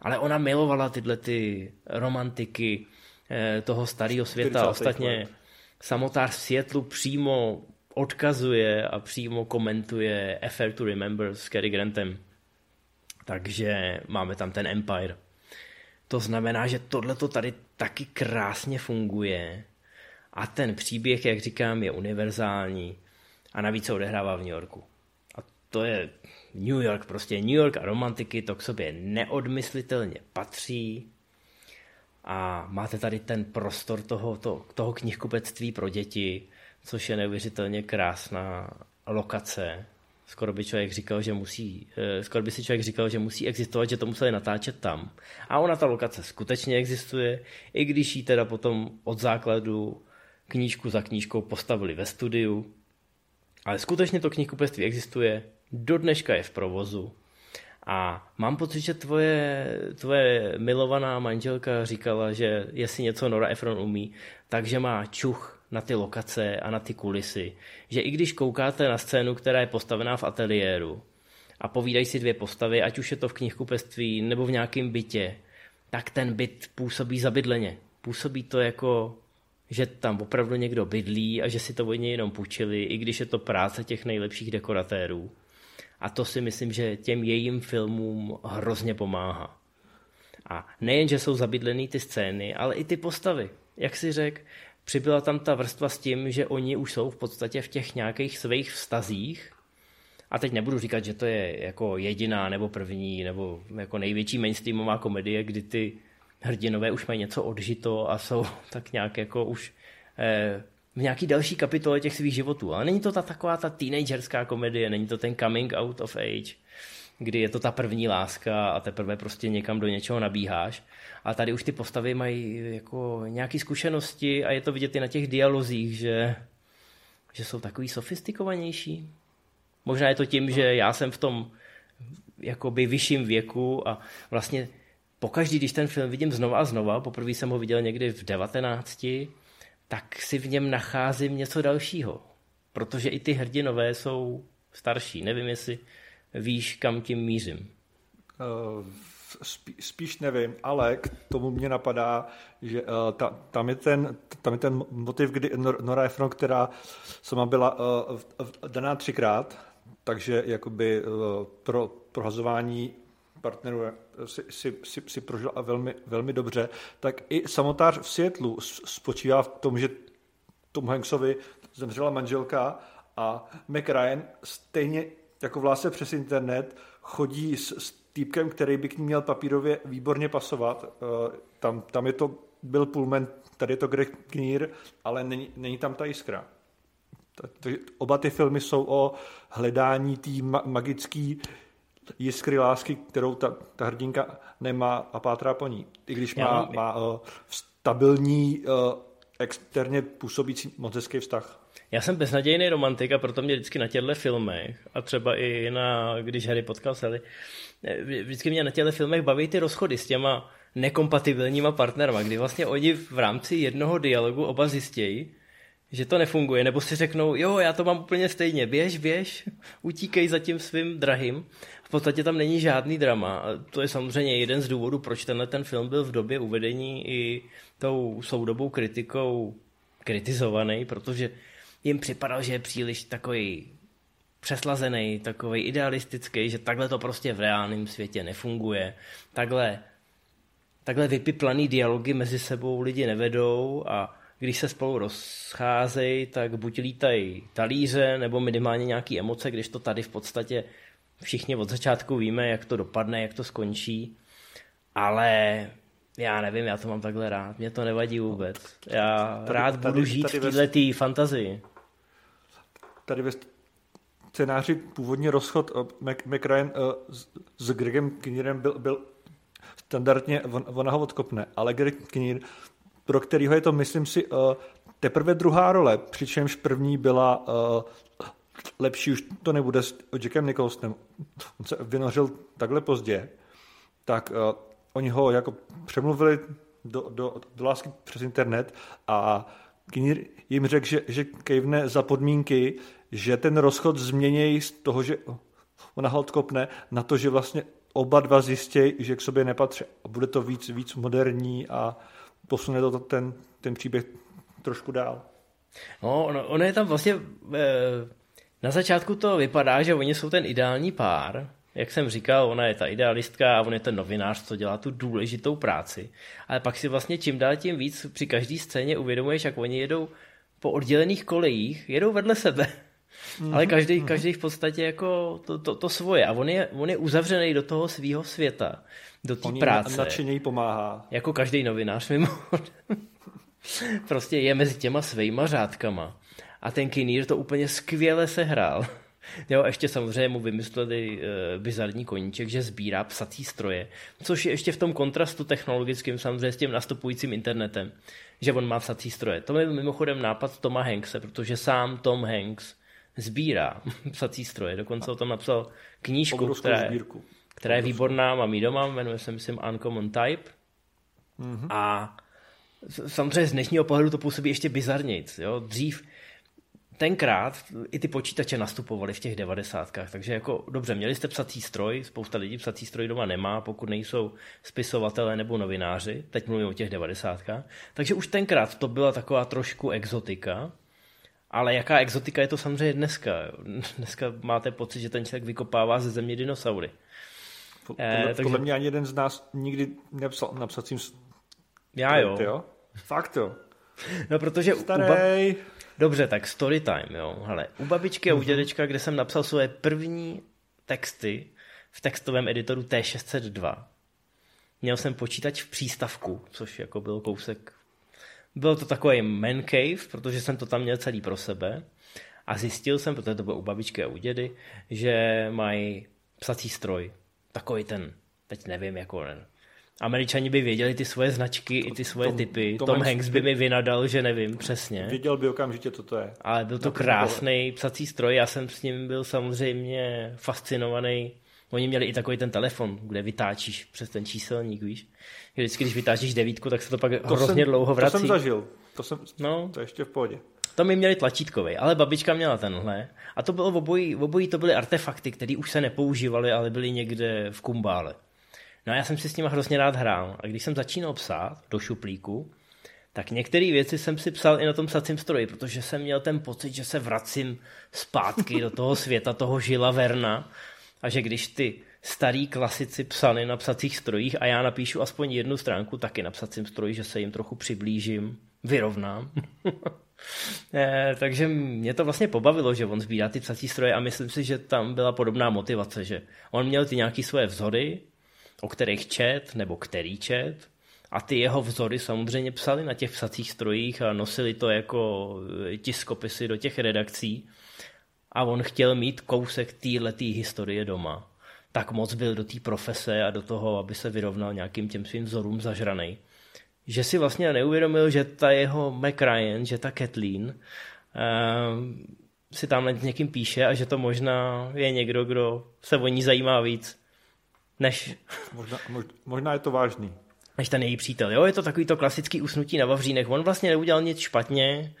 Ale ona milovala tyhle ty romantiky eh, toho starého světa. Ostatně samotář v Světlu přímo odkazuje a přímo komentuje Affair to Remember s Cary Grantem. Takže máme tam ten Empire. To znamená, že tohle to tady taky krásně funguje a ten příběh, jak říkám, je univerzální a navíc se odehrává v New Yorku. A to je New York, prostě New York a romantiky, to k sobě neodmyslitelně patří a máte tady ten prostor toho, to, toho knihkupectví pro děti, což je neuvěřitelně krásná lokace. Skoro by člověk říkal, že musí, eh, skoro by si člověk říkal, že musí existovat, že to museli natáčet tam. A ona ta lokace skutečně existuje, i když ji teda potom od základu knížku za knížkou postavili ve studiu. Ale skutečně to knihkupectví existuje, do dneška je v provozu. A mám pocit, že tvoje, tvoje milovaná manželka říkala, že jestli něco Nora Efron umí, takže má čuch na ty lokace a na ty kulisy. Že i když koukáte na scénu, která je postavená v ateliéru a povídají si dvě postavy, ať už je to v knihkupectví nebo v nějakém bytě, tak ten byt působí zabydleně. Působí to jako, že tam opravdu někdo bydlí a že si to něj jenom půjčili, i když je to práce těch nejlepších dekoratérů. A to si myslím, že těm jejím filmům hrozně pomáhá. A nejen, že jsou zabydlený ty scény, ale i ty postavy. Jak si řekl, přibyla tam ta vrstva s tím, že oni už jsou v podstatě v těch nějakých svých vztazích. A teď nebudu říkat, že to je jako jediná nebo první nebo jako největší mainstreamová komedie, kdy ty hrdinové už mají něco odžito a jsou tak nějak jako už eh, v nějaký další kapitole těch svých životů. Ale není to ta taková ta teenagerská komedie, není to ten coming out of age, kdy je to ta první láska a teprve prostě někam do něčeho nabíháš. A tady už ty postavy mají jako nějaké zkušenosti a je to vidět i na těch dialozích, že, že jsou takový sofistikovanější. Možná je to tím, že já jsem v tom jakoby vyšším věku a vlastně pokaždý, když ten film vidím znova a znova, poprvé jsem ho viděl někdy v 19, tak si v něm nacházím něco dalšího. Protože i ty hrdinové jsou starší. Nevím, jestli víš, kam tím mířím. Uh, spíš nevím, ale k tomu mě napadá, že uh, ta, tam, je ten, tam je ten motiv, kdy Nora Ephron, která sama byla uh, daná třikrát, takže jakoby pro prohazování partnerů si, si, si, si prožila velmi, velmi dobře, tak i samotář v Světlu spočívá v tom, že Tom Hanksovi zemřela manželka a Mac Ryan stejně jako vlastně přes internet chodí s, s týpkem, který by k ní měl papírově výborně pasovat. Uh, tam, tam je to Bill Pullman, tady je to Greg Kinnear, ale není, není tam ta jiskra. Oba ty filmy jsou o hledání té ma- magické jiskry lásky, kterou ta, ta hrdinka nemá a pátrá po ní. I když má, má uh, stabilní, uh, externě působící moc hezký vztah. Já jsem beznadějný romantik a proto mě vždycky na těchto filmech a třeba i na, když Harry potkal Sally, eh, vždycky mě na těchto filmech baví ty rozchody s těma nekompatibilníma partnerma, kdy vlastně oni v rámci jednoho dialogu oba zjistějí, že to nefunguje, nebo si řeknou, jo, já to mám úplně stejně, běž, běž, utíkej za tím svým drahým. V podstatě tam není žádný drama. A to je samozřejmě jeden z důvodů, proč tenhle ten film byl v době uvedení i tou soudobou kritikou kritizovaný, protože jim připadal, že je příliš takový přeslazený, takový idealistický, že takhle to prostě v reálném světě nefunguje. Takhle, takhle vypiplaný dialogy mezi sebou lidi nevedou a když se spolu rozcházejí, tak buď lítají talíře, nebo minimálně nějaké emoce, když to tady v podstatě všichni od začátku víme, jak to dopadne, jak to skončí, ale já nevím, já to mám takhle rád, mě to nevadí vůbec. Já tady, rád tady, budu žít tady, v této ve... fantazii. Tady ve scénáři původně rozchod Mac, McRyan s, s Gregem Kinnerem byl, byl standardně, on, ona ho odkopne, ale Greg Kinnear, pro kterého je to, myslím si, teprve druhá role, přičemž první byla lepší, už to nebude s Jackem Nicholsonem. On se vynořil takhle pozdě, tak oni ho jako přemluvili do, do, do lásky přes internet a Kinnear jim řekl, že, že kejvne za podmínky, že ten rozchod změní z toho, že ona ho odkopne, na to, že vlastně oba dva zjistějí, že k sobě nepatří. A bude to víc, víc moderní a posune to ten, ten příběh trošku dál. No, ono, ono je tam vlastně... E, na začátku to vypadá, že oni jsou ten ideální pár, jak jsem říkal, ona je ta idealistka a on je ten novinář, co dělá tu důležitou práci. Ale pak si vlastně čím dál tím víc při každé scéně uvědomuješ, jak oni jedou po oddělených kolejích, jedou vedle sebe. Mm-hmm. Ale každý, mhm. každý v podstatě jako to, to, to svoje. A on je, on je uzavřený do toho svého světa, do té práce. Nadšeně pomáhá. Jako každý novinář mimo. prostě je mezi těma svýma řádkama. A ten Kinnear to úplně skvěle sehrál. Jo, ještě samozřejmě mu vymysleli e, bizarní koníček, že sbírá psací stroje, což je ještě v tom kontrastu technologickým samozřejmě s tím nastupujícím internetem, že on má psací stroje. To je mimochodem nápad Toma Hankse, protože sám Tom Hanks sbírá psací stroje. Dokonce o tom napsal knížku, která je, která je výborná, mám ji doma, jmenuje se, myslím, Uncommon Type. Mm-hmm. A samozřejmě z dnešního pohledu to působí ještě bizarnějc. Jo? Dřív tenkrát i ty počítače nastupovaly v těch devadesátkách, takže jako dobře, měli jste psací stroj, spousta lidí psací stroj doma nemá, pokud nejsou spisovatelé nebo novináři, teď mluvím o těch devadesátkách, takže už tenkrát to byla taková trošku exotika, ale jaká exotika je to samozřejmě dneska? Dneska máte pocit, že ten člověk vykopává ze země dinosaury. Podle, eh, takže... podle mě ani jeden z nás nikdy nepsal na psacím Já jo. jo. Fakt jo. No protože... Starej. Uba... Dobře, tak story time, jo. Hele, u babičky a u mhm. dědečka, kde jsem napsal svoje první texty v textovém editoru T602, měl jsem počítač v přístavku, což jako byl kousek byl to takový man cave, protože jsem to tam měl celý pro sebe. A zjistil jsem, protože to bylo u babičky a u dědy, že mají psací stroj. Takový ten, teď nevím, jako ne. Američani by věděli ty svoje značky to, i ty svoje Tom, typy. Tom, Tom Hanks by mi vynadal, že nevím přesně. Věděl by okamžitě, co to je. Ale byl to krásný psací stroj, já jsem s ním byl samozřejmě fascinovaný. Oni měli i takový ten telefon, kde vytáčíš přes ten číselník, víš vždycky, když vytáčíš devítku, tak se to pak to hrozně jsem, dlouho vrací. To jsem zažil. To, jsem, no. to ještě v pohodě. To my měli tlačítkový, ale babička měla tenhle. A to bylo v obojí, obojí to byly artefakty, které už se nepoužívaly, ale byly někde v kumbále. No a já jsem si s nimi hrozně rád hrál. A když jsem začínal psát do šuplíku, tak některé věci jsem si psal i na tom psacím stroji, protože jsem měl ten pocit, že se vracím zpátky do toho světa, toho Žila Verna a že když ty starý klasici psali na psacích strojích a já napíšu aspoň jednu stránku taky na psacím stroji, že se jim trochu přiblížím, vyrovnám. e, takže mě to vlastně pobavilo, že on sbírá ty psací stroje a myslím si, že tam byla podobná motivace, že on měl ty nějaké svoje vzory, o kterých čet, nebo který čet, a ty jeho vzory samozřejmě psali na těch psacích strojích a nosili to jako tiskopisy do těch redakcí. A on chtěl mít kousek téhleté historie doma tak moc byl do té profese a do toho, aby se vyrovnal nějakým těm svým vzorům zažranej, že si vlastně neuvědomil, že ta jeho McRyan, že ta Kathleen uh, si tamhle někým píše a že to možná je někdo, kdo se o ní zajímá víc, než... Možná, možná je to vážný. Než ten její přítel. Jo, je to takový to klasický usnutí na Vavřínech. On vlastně neudělal nic špatně,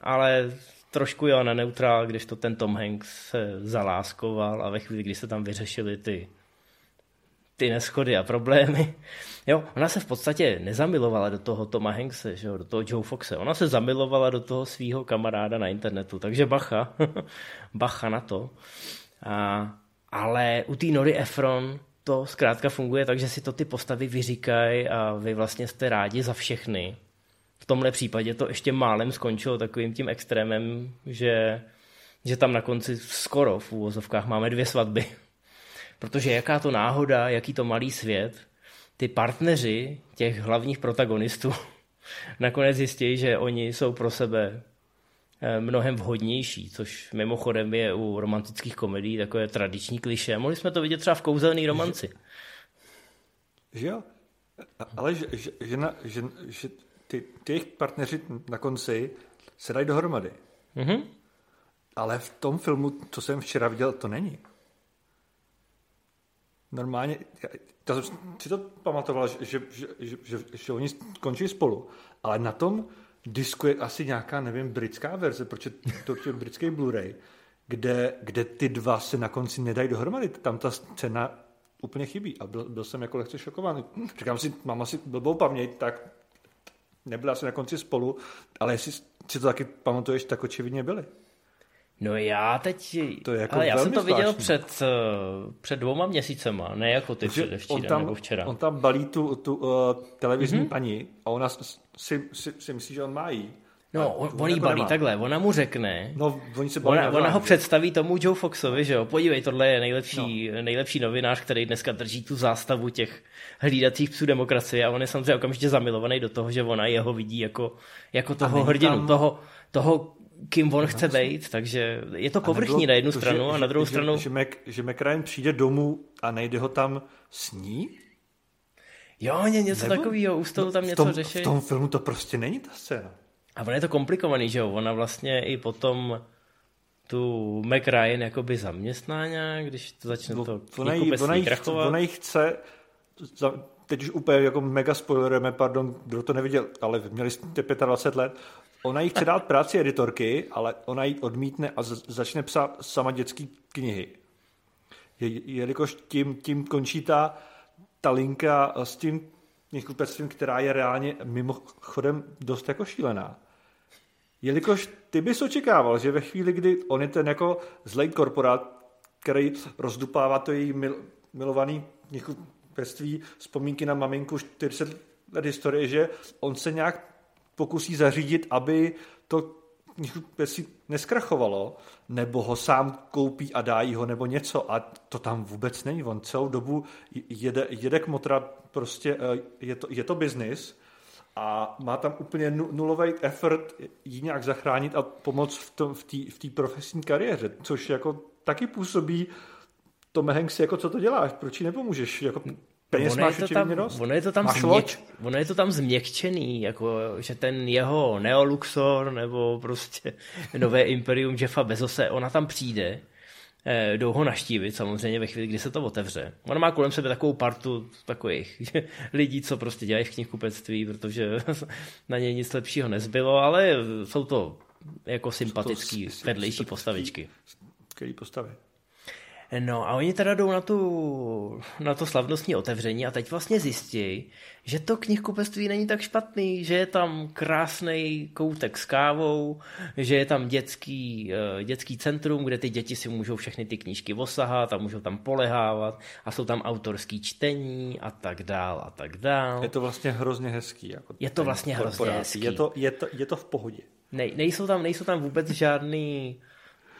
ale trošku jo na neutrál, když to ten Tom Hanks se zaláskoval a ve chvíli, kdy se tam vyřešili ty, ty neschody a problémy. Jo, ona se v podstatě nezamilovala do toho Toma Hankse, že jo, do toho Joe Foxe. Ona se zamilovala do toho svého kamaráda na internetu, takže bacha, bacha na to. A, ale u té Nori Efron to zkrátka funguje tak, že si to ty postavy vyříkají a vy vlastně jste rádi za všechny v tomhle případě to ještě málem skončilo takovým tím extrémem, že, že tam na konci skoro v úvozovkách máme dvě svatby. Protože jaká to náhoda, jaký to malý svět, ty partneři těch hlavních protagonistů nakonec zjistí, že oni jsou pro sebe eh, mnohem vhodnější, což mimochodem je u romantických komedií takové tradiční kliše. Mohli jsme to vidět třeba v kouzelný romanci. Že, že jo? Ale že, že, že, na, že, že ty, ty jejich partneři na konci se dají dohromady. Mm-hmm. Ale v tom filmu, co jsem včera viděl, to není. Normálně, já jsem si to pamatoval, že, že, že, že, že, že oni skončí spolu, ale na tom disku je asi nějaká, nevím, britská verze, protože to je britský Blu-ray, kde, kde ty dva se na konci nedají dohromady. Tam ta scéna úplně chybí a byl, byl jsem jako lehce šokovaný. Říkám si, mám asi blbou paměť, tak nebyla asi na konci spolu, ale jestli si to taky pamatuješ, tak očividně byli. No já teď, to je jako ale já jsem to viděl před, uh, před dvěma měsícema, ne jako ty předevčírem nebo včera. On tam balí tu, tu uh, televizní mm-hmm. paní a ona si, si, si myslí, že on má jí. No, on, on jí balí nemá. takhle, ona mu řekne, no, oni se ona, ona ho představí tomu Joe Foxovi, že jo, podívej, tohle je nejlepší, no. nejlepší novinář, který dneska drží tu zástavu těch hlídacích psů demokracie a on je samozřejmě okamžitě zamilovaný do toho, že ona jeho vidí jako, jako toho hrdinu, tam... toho, toho kým on chce být, takže je to povrchní na jednu to, stranu že, a na druhou že, stranu... Že, Mac, že McRyan přijde domů a nejde ho tam sní? Jo, ně, něco Nebo, takového, už toho tam něco řeší. V tom filmu to prostě není ta scéna. A ono je to komplikovaný, že jo? Ona vlastně i potom tu Mac Ryan jakoby zaměstná nějak, když to začne to ona jí, ona, jí, ona jí chce, teď už úplně jako mega spoilerujeme, pardon, kdo to neviděl, ale měli jste 25 let, ona jí chce dát práci editorky, ale ona ji odmítne a začne psát sama dětské knihy. Je, jelikož tím, tím končí ta, ta linka s tím knihkupectvím, která je reálně mimochodem dost jako šílená. Jelikož ty bys očekával, že ve chvíli, kdy on je ten jako zlej korporát, který rozdupává to její mil, milovaný knihkupectví, vzpomínky na maminku 40 let historie, že on se nějak pokusí zařídit, aby to knihkupectví neskrachovalo, nebo ho sám koupí a dá ho, nebo něco. A to tam vůbec není. On celou dobu jede, jede k motra, prostě eh, je to, je to biznis a má tam úplně nulový effort jí nějak zachránit a pomoct v, tom, v té v profesní kariéře, což jako taky působí to Hanks, jako co to děláš, proč jí nepomůžeš? Jako, peněz ono máš je to tam, dost? Ono je to tam, změk, ono je to tam změkčený, jako, že ten jeho Neoluxor nebo prostě nové imperium Jeffa Bezose, ona tam přijde jdou ho naštívit samozřejmě ve chvíli, kdy se to otevře. On má kolem sebe takovou partu takových lidí, co prostě dělají v knihkupectví, protože na něj nic lepšího nezbylo, ale jsou to jako sympatický vedlejší postavičky. Skvělý postavy. No a oni teda jdou na, tu, na to slavnostní otevření a teď vlastně zjistí, že to knihkupectví není tak špatný, že je tam krásný koutek s kávou, že je tam dětský, eh, dětský centrum, kde ty děti si můžou všechny ty knížky osahat a můžou tam polehávat a jsou tam autorský čtení a tak dál a tak dál. Je to vlastně hrozně hezký. Jako je to vlastně hrozně hezký. Je to, je, to, je to v pohodě. Ne, nejsou, tam, nejsou tam vůbec žádný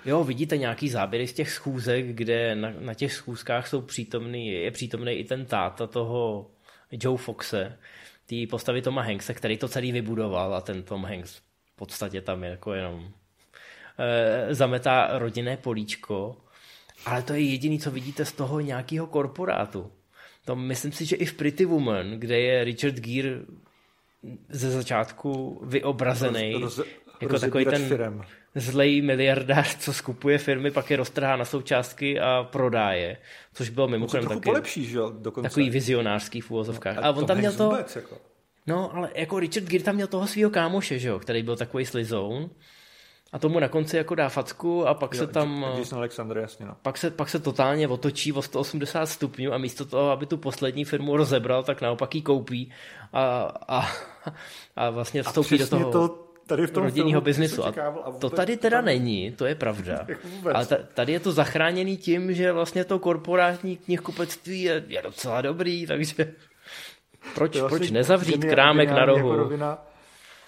Jo, vidíte nějaký záběry z těch schůzek, kde na, na těch schůzkách jsou přítomný, je přítomný i ten táta toho Joe Foxe, té postavy Toma Hankse, který to celý vybudoval a ten Tom Hanks v podstatě tam je jako jenom e, zametá rodinné políčko, ale to je jediný, co vidíte z toho nějakého korporátu. To myslím si, že i v Pretty Woman, kde je Richard Gere ze začátku vyobrazený roz, roz, jako takový ten firem zlej miliardář, co skupuje firmy, pak je roztrhá na součástky a prodá je. Což bylo mimochodem taky polepší, že dokonce. takový vizionářský v úvozovkách. No, a, a on tam měl to... Vůbec, jako. No, ale jako Richard Gere tam měl toho svého kámoše, že jo, který byl takový slizoun. A tomu na konci jako dá facku a pak jo, se tam... Jason Alexander, jasně, no. Pak se, pak se totálně otočí o 180 stupňů a místo toho, aby tu poslední firmu rozebral, tak naopak ji koupí a, a, a vlastně vstoupí a do toho... To tady v tom rodinného biznisu. A to tady teda tam... není, to je pravda. Ale tady je to zachráněný tím, že vlastně to korporátní knihkupectví je, je docela dobrý, takže proč, vlastně proč nezavřít geniál, krámek na rohu? Jako rovina,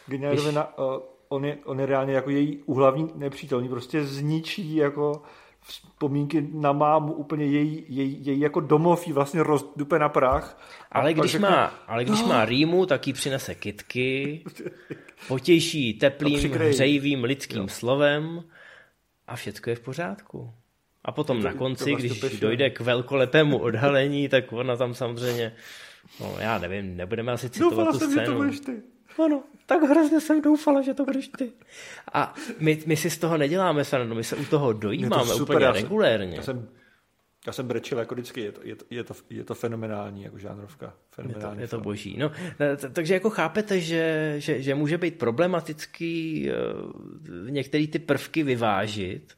geniální rovina, uh, on, je, on je reálně jako její uhlavní nepřítel, prostě zničí jako vzpomínky na mámu, úplně její, její, její jako domov jí vlastně rozdupe na prach. Ale když, řekne, má, ale když má rýmu, tak jí přinese kitky, potěší teplým, hřejivým lidským jo. slovem a všechno je v pořádku. A potom to, na konci, když dojde k velkolepému odhalení, tak ona tam samozřejmě, no já nevím, nebudeme asi citovat Doufala tu jsem, scénu. Že to ty. Ano, tak hrozně jsem doufala, že to budeš ty. A my, my si z toho neděláme srandu, my se u toho dojímáme to úplně já regulérně. Já jsem, já jsem brečil jako vždycky, je to, je to, je to, je to fenomenální jako žánrovka. Fenomenální je to, je to boží. No, takže jako chápete, že, že, že může být problematický uh, některé ty prvky vyvážit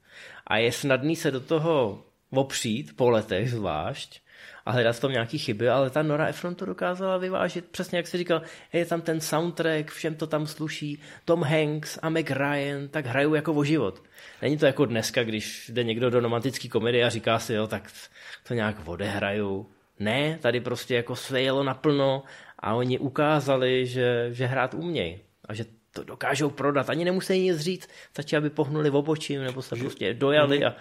a je snadný se do toho opřít, po letech zvlášť, a hledat v tom nějaký chyby, ale ta Nora Ephron to dokázala vyvážit přesně jak si říkal, je tam ten soundtrack, všem to tam sluší, Tom Hanks a Meg Ryan, tak hrajou jako o život. Není to jako dneska, když jde někdo do romantické komedie a říká si, jo, tak to nějak odehrajou. Ne, tady prostě jako své jelo naplno a oni ukázali, že, že hrát umějí a že to dokážou prodat. Ani nemusí nic říct, stačí, aby pohnuli v obočím nebo se že, prostě dojali a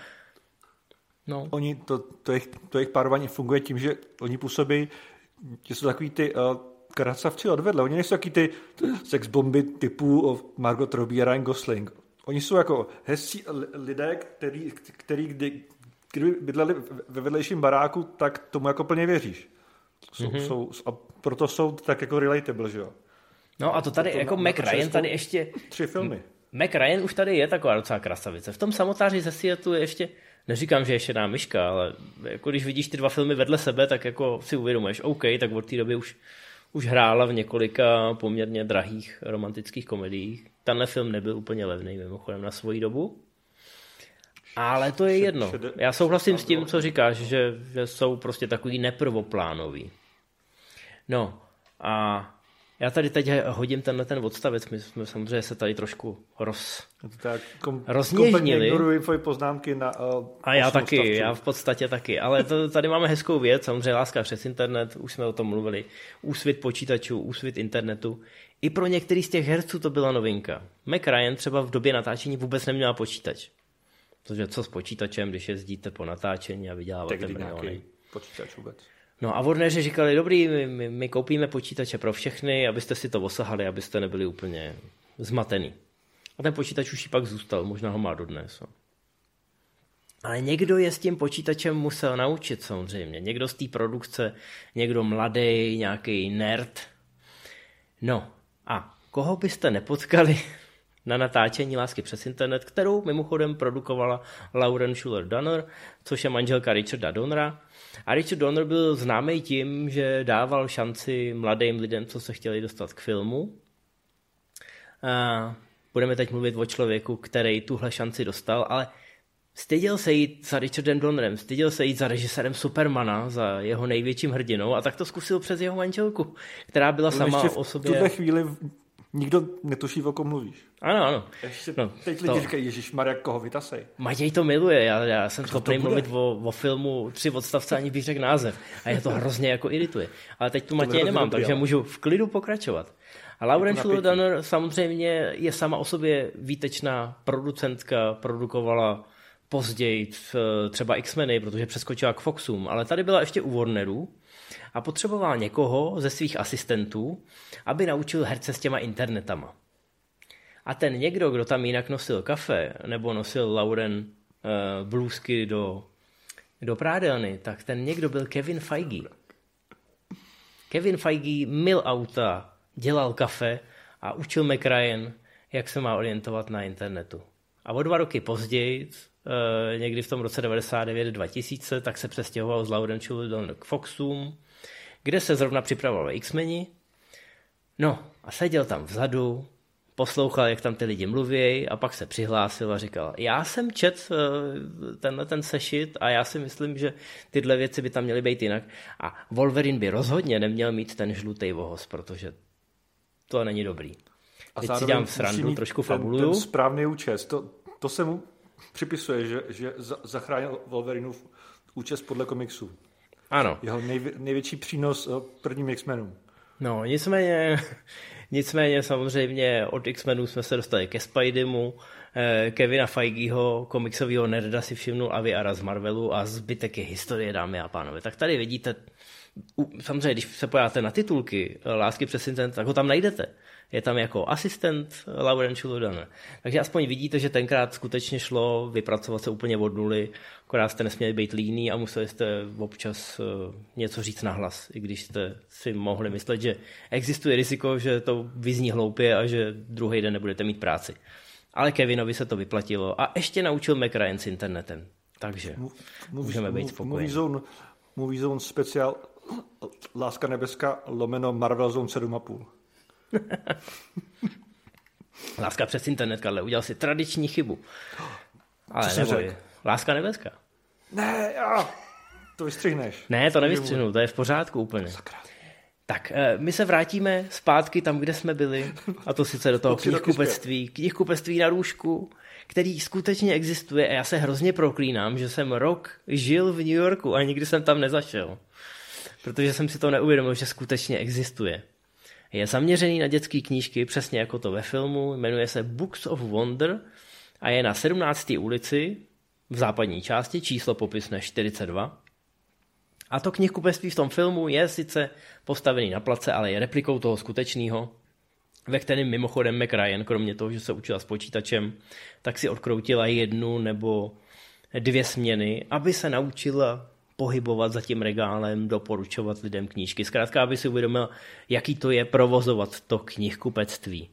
No. Oni, to, to, jejich, to jejich párování funguje tím, že oni působí, že jsou takový ty uh, kracavci odvedle. Oni nejsou takový ty sex bomby typu Margot Robbie a Ryan Gosling. Oni jsou jako hezcí lidé, který, který kdy, kdyby bydleli ve vedlejším baráku, tak tomu jako plně věříš. Jsou, mm-hmm. jsou, a proto jsou tak jako relatable, že jo? No a to tady, to jako Mac Ryan tady ještě... Tři filmy. Mac Ryan už tady je taková docela krasavice. V tom samotáři ze Seattle je ještě neříkám, že je šedá myška, ale jako když vidíš ty dva filmy vedle sebe, tak jako si uvědomuješ, OK, tak od té doby už, už hrála v několika poměrně drahých romantických komediích. Tenhle film nebyl úplně levný mimochodem na svoji dobu. Ale to je jedno. Já souhlasím s tím, co říkáš, že, že jsou prostě takový neprvoplánový. No a já tady teď hodím tenhle ten odstavec, my jsme samozřejmě se tady trošku roz, tak kom, ignoruji tvoje poznámky na uh, A já taky, odstavci. já v podstatě taky. Ale to, tady máme hezkou věc, samozřejmě láska přes internet, už jsme o tom mluvili. Úsvit počítačů, úsvit internetu. I pro některý z těch herců to byla novinka. Mac Ryan třeba v době natáčení vůbec neměla počítač. Protože co s počítačem, když jezdíte po natáčení a vyděláváte miliony. počítač vůbec. No a Warneri říkali, dobrý, my, my, koupíme počítače pro všechny, abyste si to osahali, abyste nebyli úplně zmatený. A ten počítač už pak zůstal, možná ho má dodnes. No. Ale někdo je s tím počítačem musel naučit samozřejmě. Někdo z té produkce, někdo mladý, nějaký nerd. No a koho byste nepotkali na natáčení Lásky přes internet, kterou mimochodem produkovala Lauren Schuller Donner, což je manželka Richarda Donnera. A Richard Donner byl známý tím, že dával šanci mladým lidem, co se chtěli dostat k filmu. A budeme teď mluvit o člověku, který tuhle šanci dostal, ale styděl se jít za Richardem Donnerem, styděl se jít za režisérem Supermana, za jeho největším hrdinou a tak to zkusil přes jeho manželku, která byla sama o sobě... v tuhle chvíli Nikdo netuší, o kom mluvíš. Ano, ano. Ještě no, teď lidi to... říkají, Ježíš Maria, koho vytasej. Matěj to miluje, já, já jsem schopný mluvit o, o, filmu tři odstavce, ani bych řekl název. A je to hrozně jako irituje. Ale teď tu Matěj nemám, takže můžu v klidu pokračovat. A Lauren Schuller samozřejmě je sama o sobě výtečná producentka, produkovala později třeba X-meny, protože přeskočila k Foxům, ale tady byla ještě u Warnerů a potřeboval někoho ze svých asistentů, aby naučil herce s těma internetama. A ten někdo, kdo tam jinak nosil kafe, nebo nosil Lauren uh, blůzky do, do prádelny, tak ten někdo byl Kevin Feige. Kevin Feige mil auta, dělal kafe a učil McRyan, jak se má orientovat na internetu. A o dva roky později, uh, někdy v tom roce 99-2000, tak se přestěhoval z Lauren Children k Foxům, kde se zrovna připravoval X-meni. No a seděl tam vzadu, poslouchal, jak tam ty lidi mluví a pak se přihlásil a říkal, já jsem čet eh, tenhle ten sešit a já si myslím, že tyhle věci by tam měly být jinak. A Wolverine by rozhodně neměl mít ten žlutý vohos, protože to není dobrý. A Teď si dělám srandu, trošku ten, fabuluju. Ten správný účest, to, to se mu připisuje, že, že zachránil Wolverinův účest podle komiksu. Ano. Jeho nejvě, největší přínos eh, prvním X-Menům. No, nicméně, nicméně samozřejmě od X-Menů jsme se dostali ke Spideymu, eh, Kevina Feigeho, komiksového nerda si všimnul Avi Ara z Marvelu a zbytek je historie, dámy a pánové. Tak tady vidíte, samozřejmě, když se pojáte na titulky Lásky přes internet, tak ho tam najdete je tam jako asistent Lauren Chuludana. Takže aspoň vidíte, že tenkrát skutečně šlo vypracovat se úplně od nuly, akorát jste nesměli být líní a museli jste občas eh, něco říct na hlas, i když jste si mohli myslet, že existuje riziko, že to vyzní hloupě a že druhý den nebudete mít práci. Ale Kevinovi se to vyplatilo a ještě naučil McRyan s internetem. Takže můžeme být Zone, movie Zone speciál Láska nebeská lomeno Marvel Zone 7,5. Láska přes internet, Karle, udělal si tradiční chybu. Ale Co neboj, láska nebeská. Ne, já, to vystřihneš. Ne, to nevystřihnu, to je v pořádku úplně. Tak, eh, my se vrátíme zpátky tam, kde jsme byli, a to sice do toho knihkupectví, knihkupectví na růžku, který skutečně existuje a já se hrozně proklínám, že jsem rok žil v New Yorku a nikdy jsem tam nezašel. Protože jsem si to neuvědomil, že skutečně existuje. Je zaměřený na dětské knížky, přesně jako to ve filmu, jmenuje se Books of Wonder a je na 17. ulici v západní části, číslo popisné 42. A to knihkupectví v tom filmu je sice postavený na place, ale je replikou toho skutečného, ve kterém mimochodem McRyan, kromě toho, že se učila s počítačem, tak si odkroutila jednu nebo dvě směny, aby se naučila pohybovat za tím regálem, doporučovat lidem knížky. Zkrátka, aby si uvědomil, jaký to je provozovat to knihkupectví.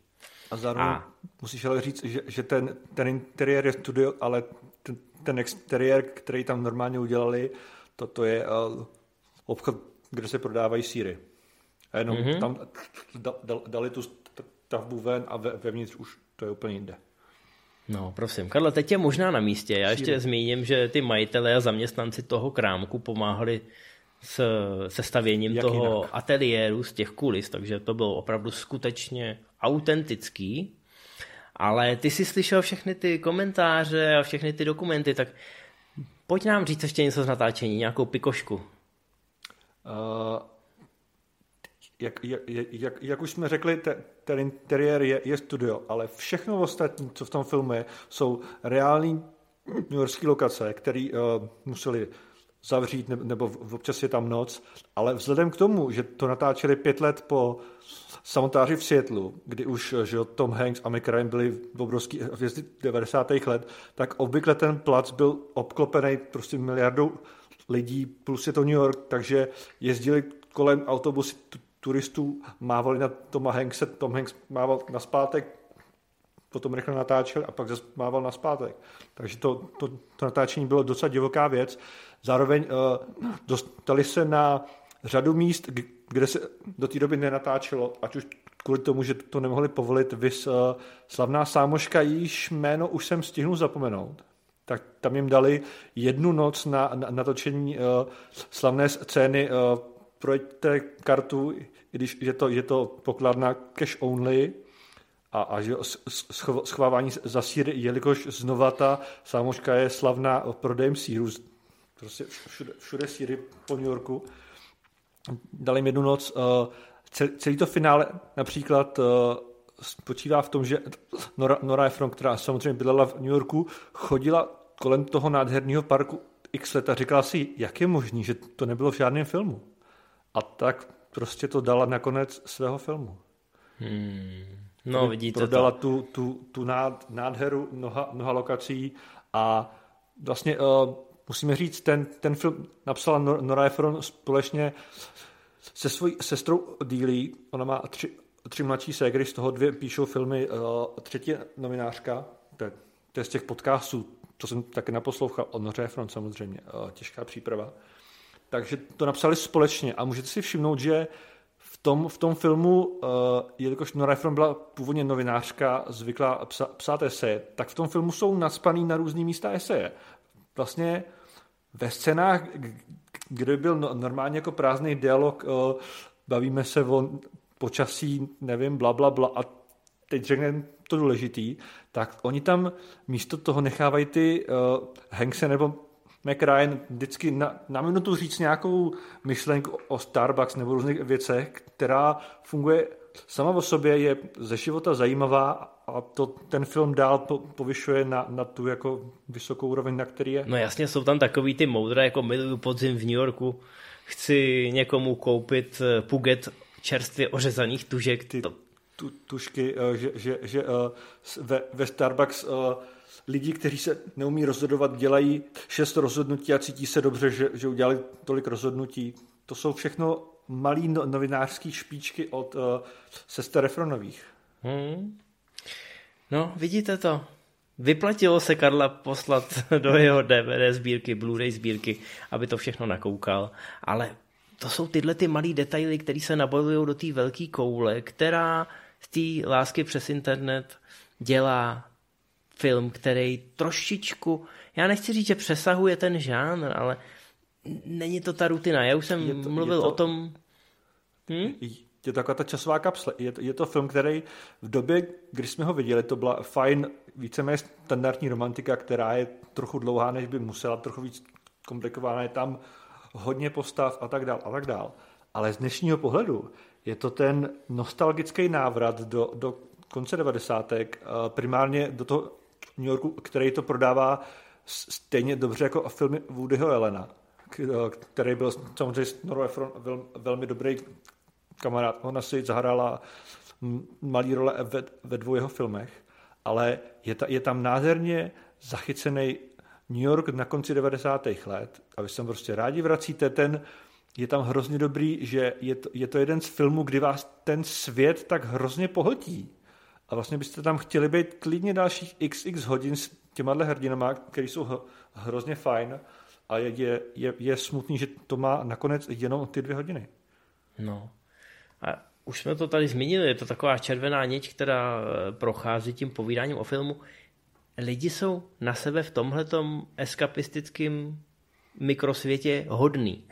A zároveň a... musíš ale říct, že, že ten, ten interiér je studio, ale ten, ten exteriér, který tam normálně udělali, to, to je uh, obchod, kde se prodávají síry. A jenom mm-hmm. tam da, da, dali tu stavbu ven a ve, vevnitř už to je úplně jinde. No, prosím. Karle, teď je možná na místě. Já ještě zmíním, že ty majitelé a zaměstnanci toho krámku pomáhali s sestavěním Jak toho jinak? ateliéru z těch kulis, takže to bylo opravdu skutečně autentický. Ale ty jsi slyšel všechny ty komentáře a všechny ty dokumenty, tak pojď nám říct ještě něco z natáčení, nějakou pikošku. Uh, jak, jak, jak, jak už jsme řekli, te, ten interiér je, je studio, ale všechno ostatní, co v tom filmu je, jsou reální Yorkské lokace, které uh, museli zavřít, ne, nebo občas je tam noc, ale vzhledem k tomu, že to natáčeli pět let po samotáři v Seattlu, kdy už že Tom Hanks a McRae byli v obrovský hvězdy 90. let, tak obvykle ten plac byl obklopený prostě miliardou lidí, plus je to New York, takže jezdili kolem autobusy turistů mávali na Toma Hankse, Tom Hanks mával na zpátek, potom rychle natáčel a pak zase mával na zpátek. Takže to, to, to natáčení bylo docela divoká věc. Zároveň uh, dostali se na řadu míst, kde se do té doby nenatáčelo, ať už kvůli tomu, že to nemohli povolit, vys uh, slavná sámoška, jejíž jméno už jsem stihnul zapomenout. Tak tam jim dali jednu noc na, na natočení uh, slavné scény uh, projďte kartu, i když je to, je to pokladna cash only, a, a že schovávání za síry, jelikož znova ta sámoška je slavná prodejem sírů, prostě všude, všude síry po New Yorku. Dali jim jednu noc. Eh, celý to finále například eh, spočívá v tom, že Nora, Nora Ephron, která samozřejmě bydlela v New Yorku, chodila kolem toho nádherného parku x let a říkala si, jak je možný, že to nebylo v žádném filmu. A tak prostě to dala nakonec svého filmu. Hmm. No, vidíte Prodala to. tu, tu, tu nád, nádheru mnoha, mnoha lokací a vlastně uh, musíme říct, ten, ten film napsala Nora Ephron společně se svojí sestrou Dealey. Ona má tři, tři mladší ségry, z toho dvě píšou filmy. Uh, třetí nominářka, to je, to je z těch podcastů, to jsem taky naposlouchal od Noře Efron samozřejmě, uh, těžká příprava. Takže to napsali společně a můžete si všimnout, že v tom, v tom filmu, uh, jelikož Nora Ephron byla původně novinářka, zvyklá psa, psát eseje, tak v tom filmu jsou nadspaný na různý místa eseje. Vlastně ve scénách, kde byl no, normálně jako prázdný dialog, uh, bavíme se o počasí, nevím, bla, bla, bla a teď řekneme to důležitý, tak oni tam místo toho nechávají ty uh, Hankse nebo McRyan vždycky na, na minutu říct nějakou myšlenku o Starbucks nebo různých věcech, která funguje sama o sobě, je ze života zajímavá a to ten film dál po, povyšuje na, na tu jako vysokou úroveň, na který je. No jasně, jsou tam takový ty moudré, jako miluju podzim v New Yorku, chci někomu koupit eh, puget čerstvě ořezaných tužek. Ty to... tu, tušky, uh, že, že, že uh, ve, ve Starbucks lidi, kteří se neumí rozhodovat, dělají šest rozhodnutí a cítí se dobře, že, že udělali tolik rozhodnutí. To jsou všechno malý no, novinářský špičky od uh, sester Efronových. Hmm. No, vidíte to. Vyplatilo se Karla poslat do jeho DVD sbírky, Blu-ray sbírky, aby to všechno nakoukal, ale to jsou tyhle ty malé detaily, které se nabalují do té velké koule, která z té lásky přes internet dělá film, který trošičku, já nechci říct, že přesahuje ten žánr, ale není to ta rutina. Já už jsem je to, mluvil je to, o tom... Hm? Je to taková ta časová kapsle. Je to, je to film, který v době, kdy jsme ho viděli, to byla fajn, víceméně standardní romantika, která je trochu dlouhá, než by musela, trochu víc komplikovaná, je tam hodně postav a tak dál a tak dál. Ale z dnešního pohledu je to ten nostalgický návrat do, do konce 90. primárně do toho New Yorku, který to prodává stejně dobře jako filmy Woodyho Elena, který byl samozřejmě s Noro Efron velmi dobrý kamarád. Ona si zahrála malý role ve, ve dvou jeho filmech, ale je, ta, je tam nádherně zachycený New York na konci 90. let a vy se prostě rádi vracíte, ten je tam hrozně dobrý, že je to, je to jeden z filmů, kdy vás ten svět tak hrozně pohltí. A vlastně byste tam chtěli být klidně dalších xx hodin s těma hrdinama, který jsou hrozně fajn a je, je, je, je smutný, že to má nakonec jenom ty dvě hodiny. No. A už jsme to tady zmínili, je to taková červená niť, která eh, prochází tím povídáním o filmu. Lidi jsou na sebe v tomhletom eskapistickém mikrosvětě hodný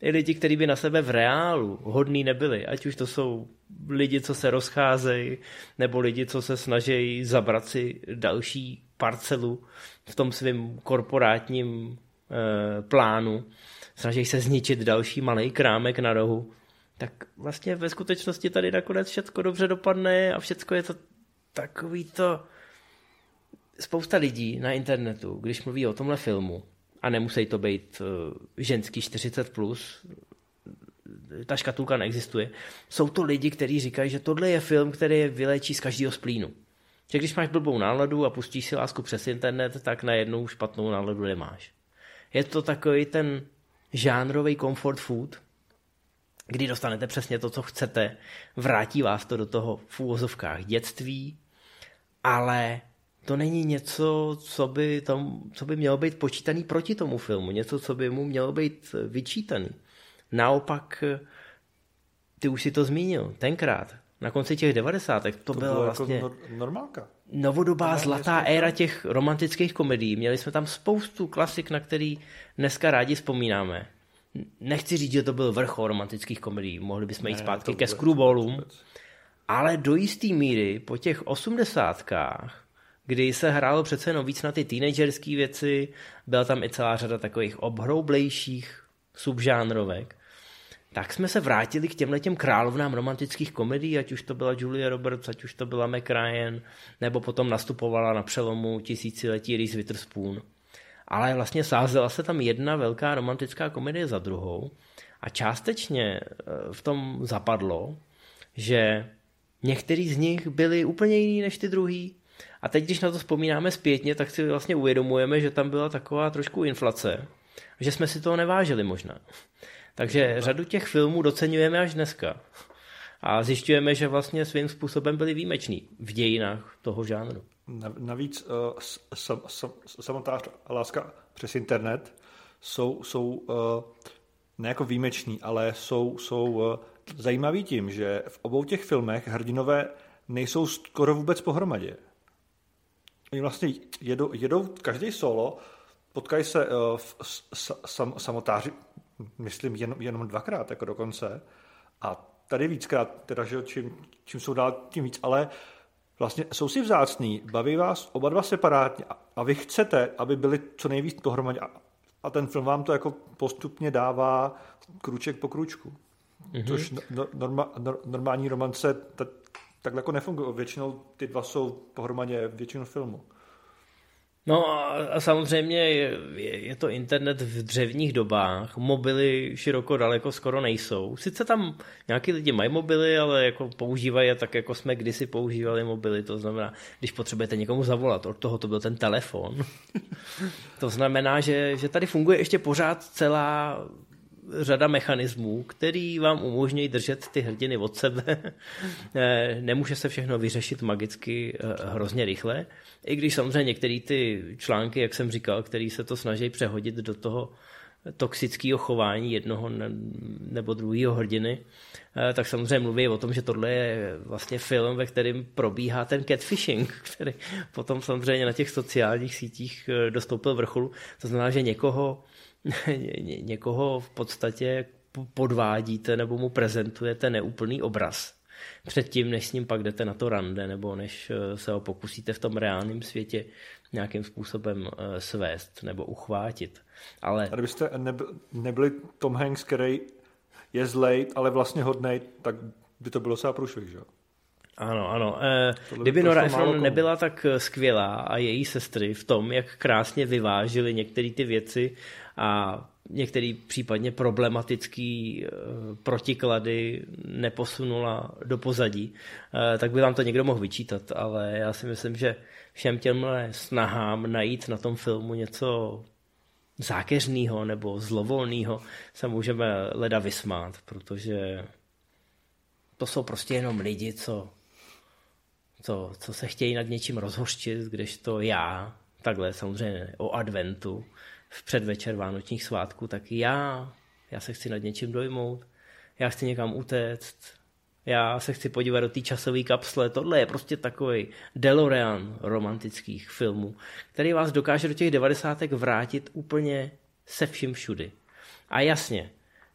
i lidi, kteří by na sebe v reálu hodný nebyli, ať už to jsou lidi, co se rozcházejí, nebo lidi, co se snaží zabrat si další parcelu v tom svém korporátním e, plánu, snaží se zničit další malý krámek na rohu, tak vlastně ve skutečnosti tady nakonec všechno dobře dopadne a všechno je to takový to... Spousta lidí na internetu, když mluví o tomhle filmu, a nemusí to být uh, ženský 40+, plus, ta škatulka neexistuje. Jsou to lidi, kteří říkají, že tohle je film, který je vylečí z každého splínu. Že když máš blbou náladu a pustíš si lásku přes internet, tak najednou špatnou náladu nemáš. Je to takový ten žánrový comfort food, kdy dostanete přesně to, co chcete, vrátí vás to do toho v úvozovkách dětství, ale to není něco, co by, tom, co by mělo být počítaný proti tomu filmu, něco, co by mu mělo být vyčítaný. Naopak, ty už si to zmínil, tenkrát, na konci těch devadesátek, to, to byla jako vlastně jako normálka. novodobá zlatá éra těch romantických komedií. Měli jsme tam spoustu klasik, na který dneska rádi vzpomínáme. Nechci říct, že to byl vrchol romantických komedií, mohli bychom jít zpátky ke screwballům, ale do jisté míry po těch osmdesátkách kdy se hrálo přece jenom víc na ty teenagerské věci, byla tam i celá řada takových obhroublejších subžánrovek, tak jsme se vrátili k těmhle těm královnám romantických komedií, ať už to byla Julia Roberts, ať už to byla Mac Ryan, nebo potom nastupovala na přelomu tisíciletí Reese Witherspoon. Ale vlastně sázela se tam jedna velká romantická komedie za druhou a částečně eh, v tom zapadlo, že některý z nich byli úplně jiný než ty druhý. A teď, když na to vzpomínáme zpětně, tak si vlastně uvědomujeme, že tam byla taková trošku inflace, že jsme si toho nevážili možná. Takže řadu těch filmů docenujeme až dneska. A zjišťujeme, že vlastně svým způsobem byli výjimeční v dějinách toho žánru. Navíc uh, sam, sam, samotná láska přes internet jsou, jsou uh, ne jako výjimeční, ale jsou, jsou uh, zajímavý tím, že v obou těch filmech hrdinové nejsou skoro vůbec pohromadě. Oni vlastně jedou, jedou každý solo, potkají se uh, v, s, sam, samotáři, myslím, jen, jenom dvakrát jako dokonce. A tady víckrát, teda, že čím, čím jsou dál, tím víc, ale vlastně jsou si vzácný, baví vás oba dva separátně a, a vy chcete, aby byli co nejvíc pohromadě. A, a ten film vám to jako postupně dává kruček po kručku. Mm-hmm. Což no, norma, no, normální romance t- tak jako nefungují. Většinou ty dva jsou pohromadě většinu filmu. No a samozřejmě je, je to internet v dřevních dobách, mobily široko daleko skoro nejsou. Sice tam nějaký lidi mají mobily, ale jako používají je tak, jako jsme kdysi používali mobily, to znamená, když potřebujete někomu zavolat, od toho to byl ten telefon. to znamená, že, že tady funguje ještě pořád celá řada mechanismů, který vám umožňují držet ty hrdiny od sebe. Eh, nemůže se všechno vyřešit magicky eh, hrozně rychle, i když samozřejmě některé ty články, jak jsem říkal, který se to snaží přehodit do toho toxického chování jednoho nebo druhého hrdiny, eh, tak samozřejmě mluví o tom, že tohle je vlastně film, ve kterém probíhá ten catfishing, který potom samozřejmě na těch sociálních sítích dostoupil vrcholu. To znamená, že někoho ně, někoho v podstatě podvádíte nebo mu prezentujete neúplný obraz předtím, než s ním pak jdete na to rande, nebo než eh, se ho pokusíte v tom reálném světě nějakým způsobem eh, svést nebo uchvátit. Ale... A kdybyste nebyli Tom Hanks, který je zlej, ale vlastně hodnej, tak by to bylo docela průšvih, že jo? Ano, ano. E, kdyby Nora Ephron nebyla tak skvělá a její sestry v tom, jak krásně vyvážili některé ty věci a některý případně problematický e, protiklady neposunula do pozadí, e, tak by vám to někdo mohl vyčítat, ale já si myslím, že všem těmhle snahám najít na tom filmu něco zákeřného nebo zlovolného se můžeme leda vysmát, protože to jsou prostě jenom lidi, co co, co se chtějí nad něčím rozhořčit, když to já, takhle samozřejmě o adventu, v předvečer vánočních svátků, tak já, já se chci nad něčím dojmout, já chci někam utéct, já se chci podívat do té časové kapsle. Tohle je prostě takový DeLorean romantických filmů, který vás dokáže do těch devadesátek vrátit úplně se vším všudy. A jasně,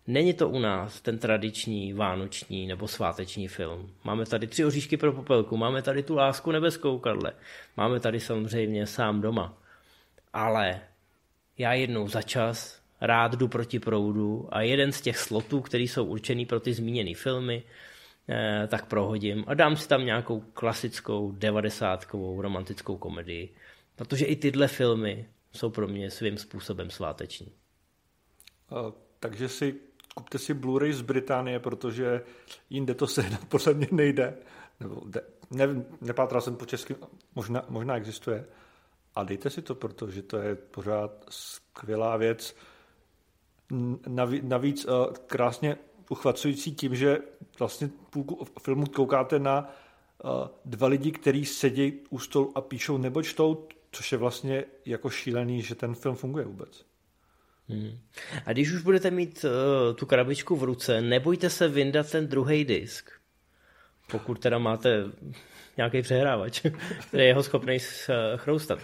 Není to u nás ten tradiční vánoční nebo sváteční film. Máme tady tři oříšky pro popelku, máme tady tu lásku nebeskou, Karle. Máme tady samozřejmě sám doma. Ale já jednou za čas rád jdu proti proudu a jeden z těch slotů, který jsou určený pro ty zmíněné filmy, eh, tak prohodím a dám si tam nějakou klasickou devadesátkovou romantickou komedii. Protože i tyhle filmy jsou pro mě svým způsobem sváteční. takže si kupte si Blu-ray z Británie, protože jinde to sehnat podle mě nejde. Nebo de, nevím, nepátral jsem po česky, možná, možná existuje. A dejte si to, protože to je pořád skvělá věc. Naví, navíc uh, krásně uchvacující tím, že vlastně půlku filmu koukáte na uh, dva lidi, kteří sedí u stolu a píšou nebo čtou, což je vlastně jako šílený, že ten film funguje vůbec. Hmm. A když už budete mít uh, tu krabičku v ruce, nebojte se vyndat ten druhý disk. Pokud teda máte nějaký přehrávač, který je ho schopný chroustat.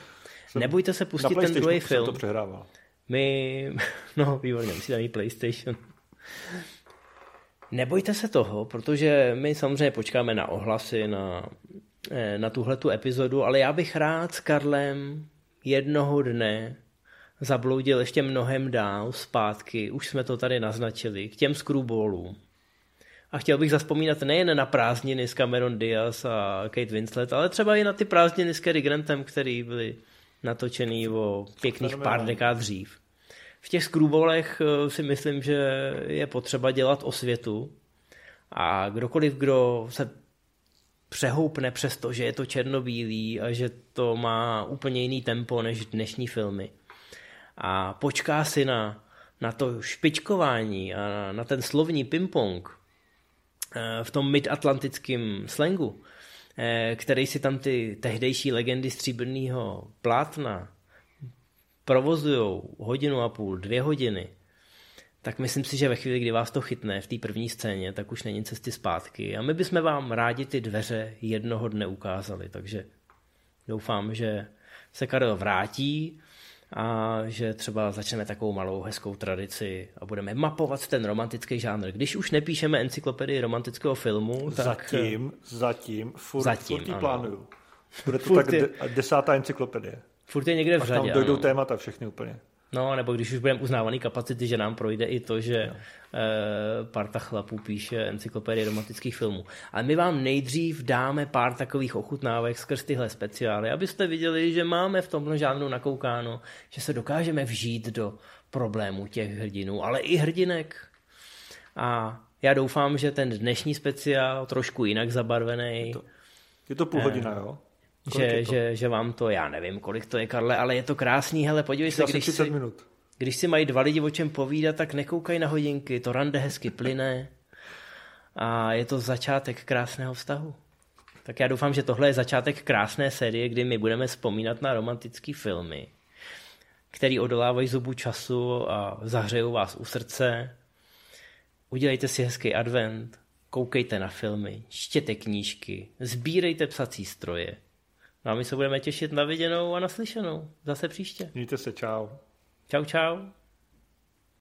Jsem nebojte se pustit ten druhý film. to přehrával. My, no výborně, musíte mít PlayStation. Nebojte se toho, protože my samozřejmě počkáme na ohlasy, na, eh, na tuhle tu epizodu, ale já bych rád s Karlem jednoho dne zabloudil ještě mnohem dál zpátky, už jsme to tady naznačili, k těm screwballům. A chtěl bych zaspomínat nejen na prázdniny s Cameron Diaz a Kate Winslet, ale třeba i na ty prázdniny s Cary Grantem, které byly natočený o pěkných pár dekád dřív. V těch screwballech eh, si myslím, že je potřeba dělat osvětu a kdokoliv, kdo se přehoupne přes to, že je to černobílý a že to má úplně jiný tempo než dnešní filmy, a počká si na, na to špičkování a na, ten slovní ping-pong eh, v tom midatlantickém slangu, který si tam ty tehdejší legendy stříbrného plátna provozují hodinu a půl, dvě hodiny, tak myslím si, že ve chvíli, kdy vás to chytne v té první scéně, tak už není cesty zpátky. A my bychom vám rádi ty dveře jednoho dne ukázali, takže doufám, že se Karel vrátí a že třeba začneme takovou malou hezkou tradici a budeme mapovat ten romantický žánr. Když už nepíšeme encyklopedii romantického filmu, tak... Zatím, zatím, furt, zatím, furt plánuju. Bude to furt tak je, desátá encyklopedie. Furt je někde v řadě. tam dojdou ano. témata všechny úplně. No, nebo když už budeme uznávaný kapacity, že nám projde i to, že no. e, parta chlapů píše encyklopedie romantických filmů. Ale my vám nejdřív dáme pár takových ochutnávek skrz tyhle speciály, abyste viděli, že máme v tomhle žánru nakoukáno, že se dokážeme vžít do problémů těch hrdinů, ale i hrdinek. A já doufám, že ten dnešní speciál, trošku jinak zabarvený, je to, je to půl hodina, jo? Že, že, že vám to, já nevím, kolik to je, Karle, ale je to krásný, hele, podívej se, když si, minut. když si mají dva lidi o čem povídat, tak nekoukají na hodinky, to rande hezky plyne a je to začátek krásného vztahu. Tak já doufám, že tohle je začátek krásné série, kdy my budeme vzpomínat na romantické filmy, který odolávají zubu času a zahřejou vás u srdce. Udělejte si hezký advent, koukejte na filmy, čtěte knížky, sbírejte psací stroje, No a my se budeme těšit na viděnou a naslyšenou. Zase příště. Mějte se, čau. Čau, čau.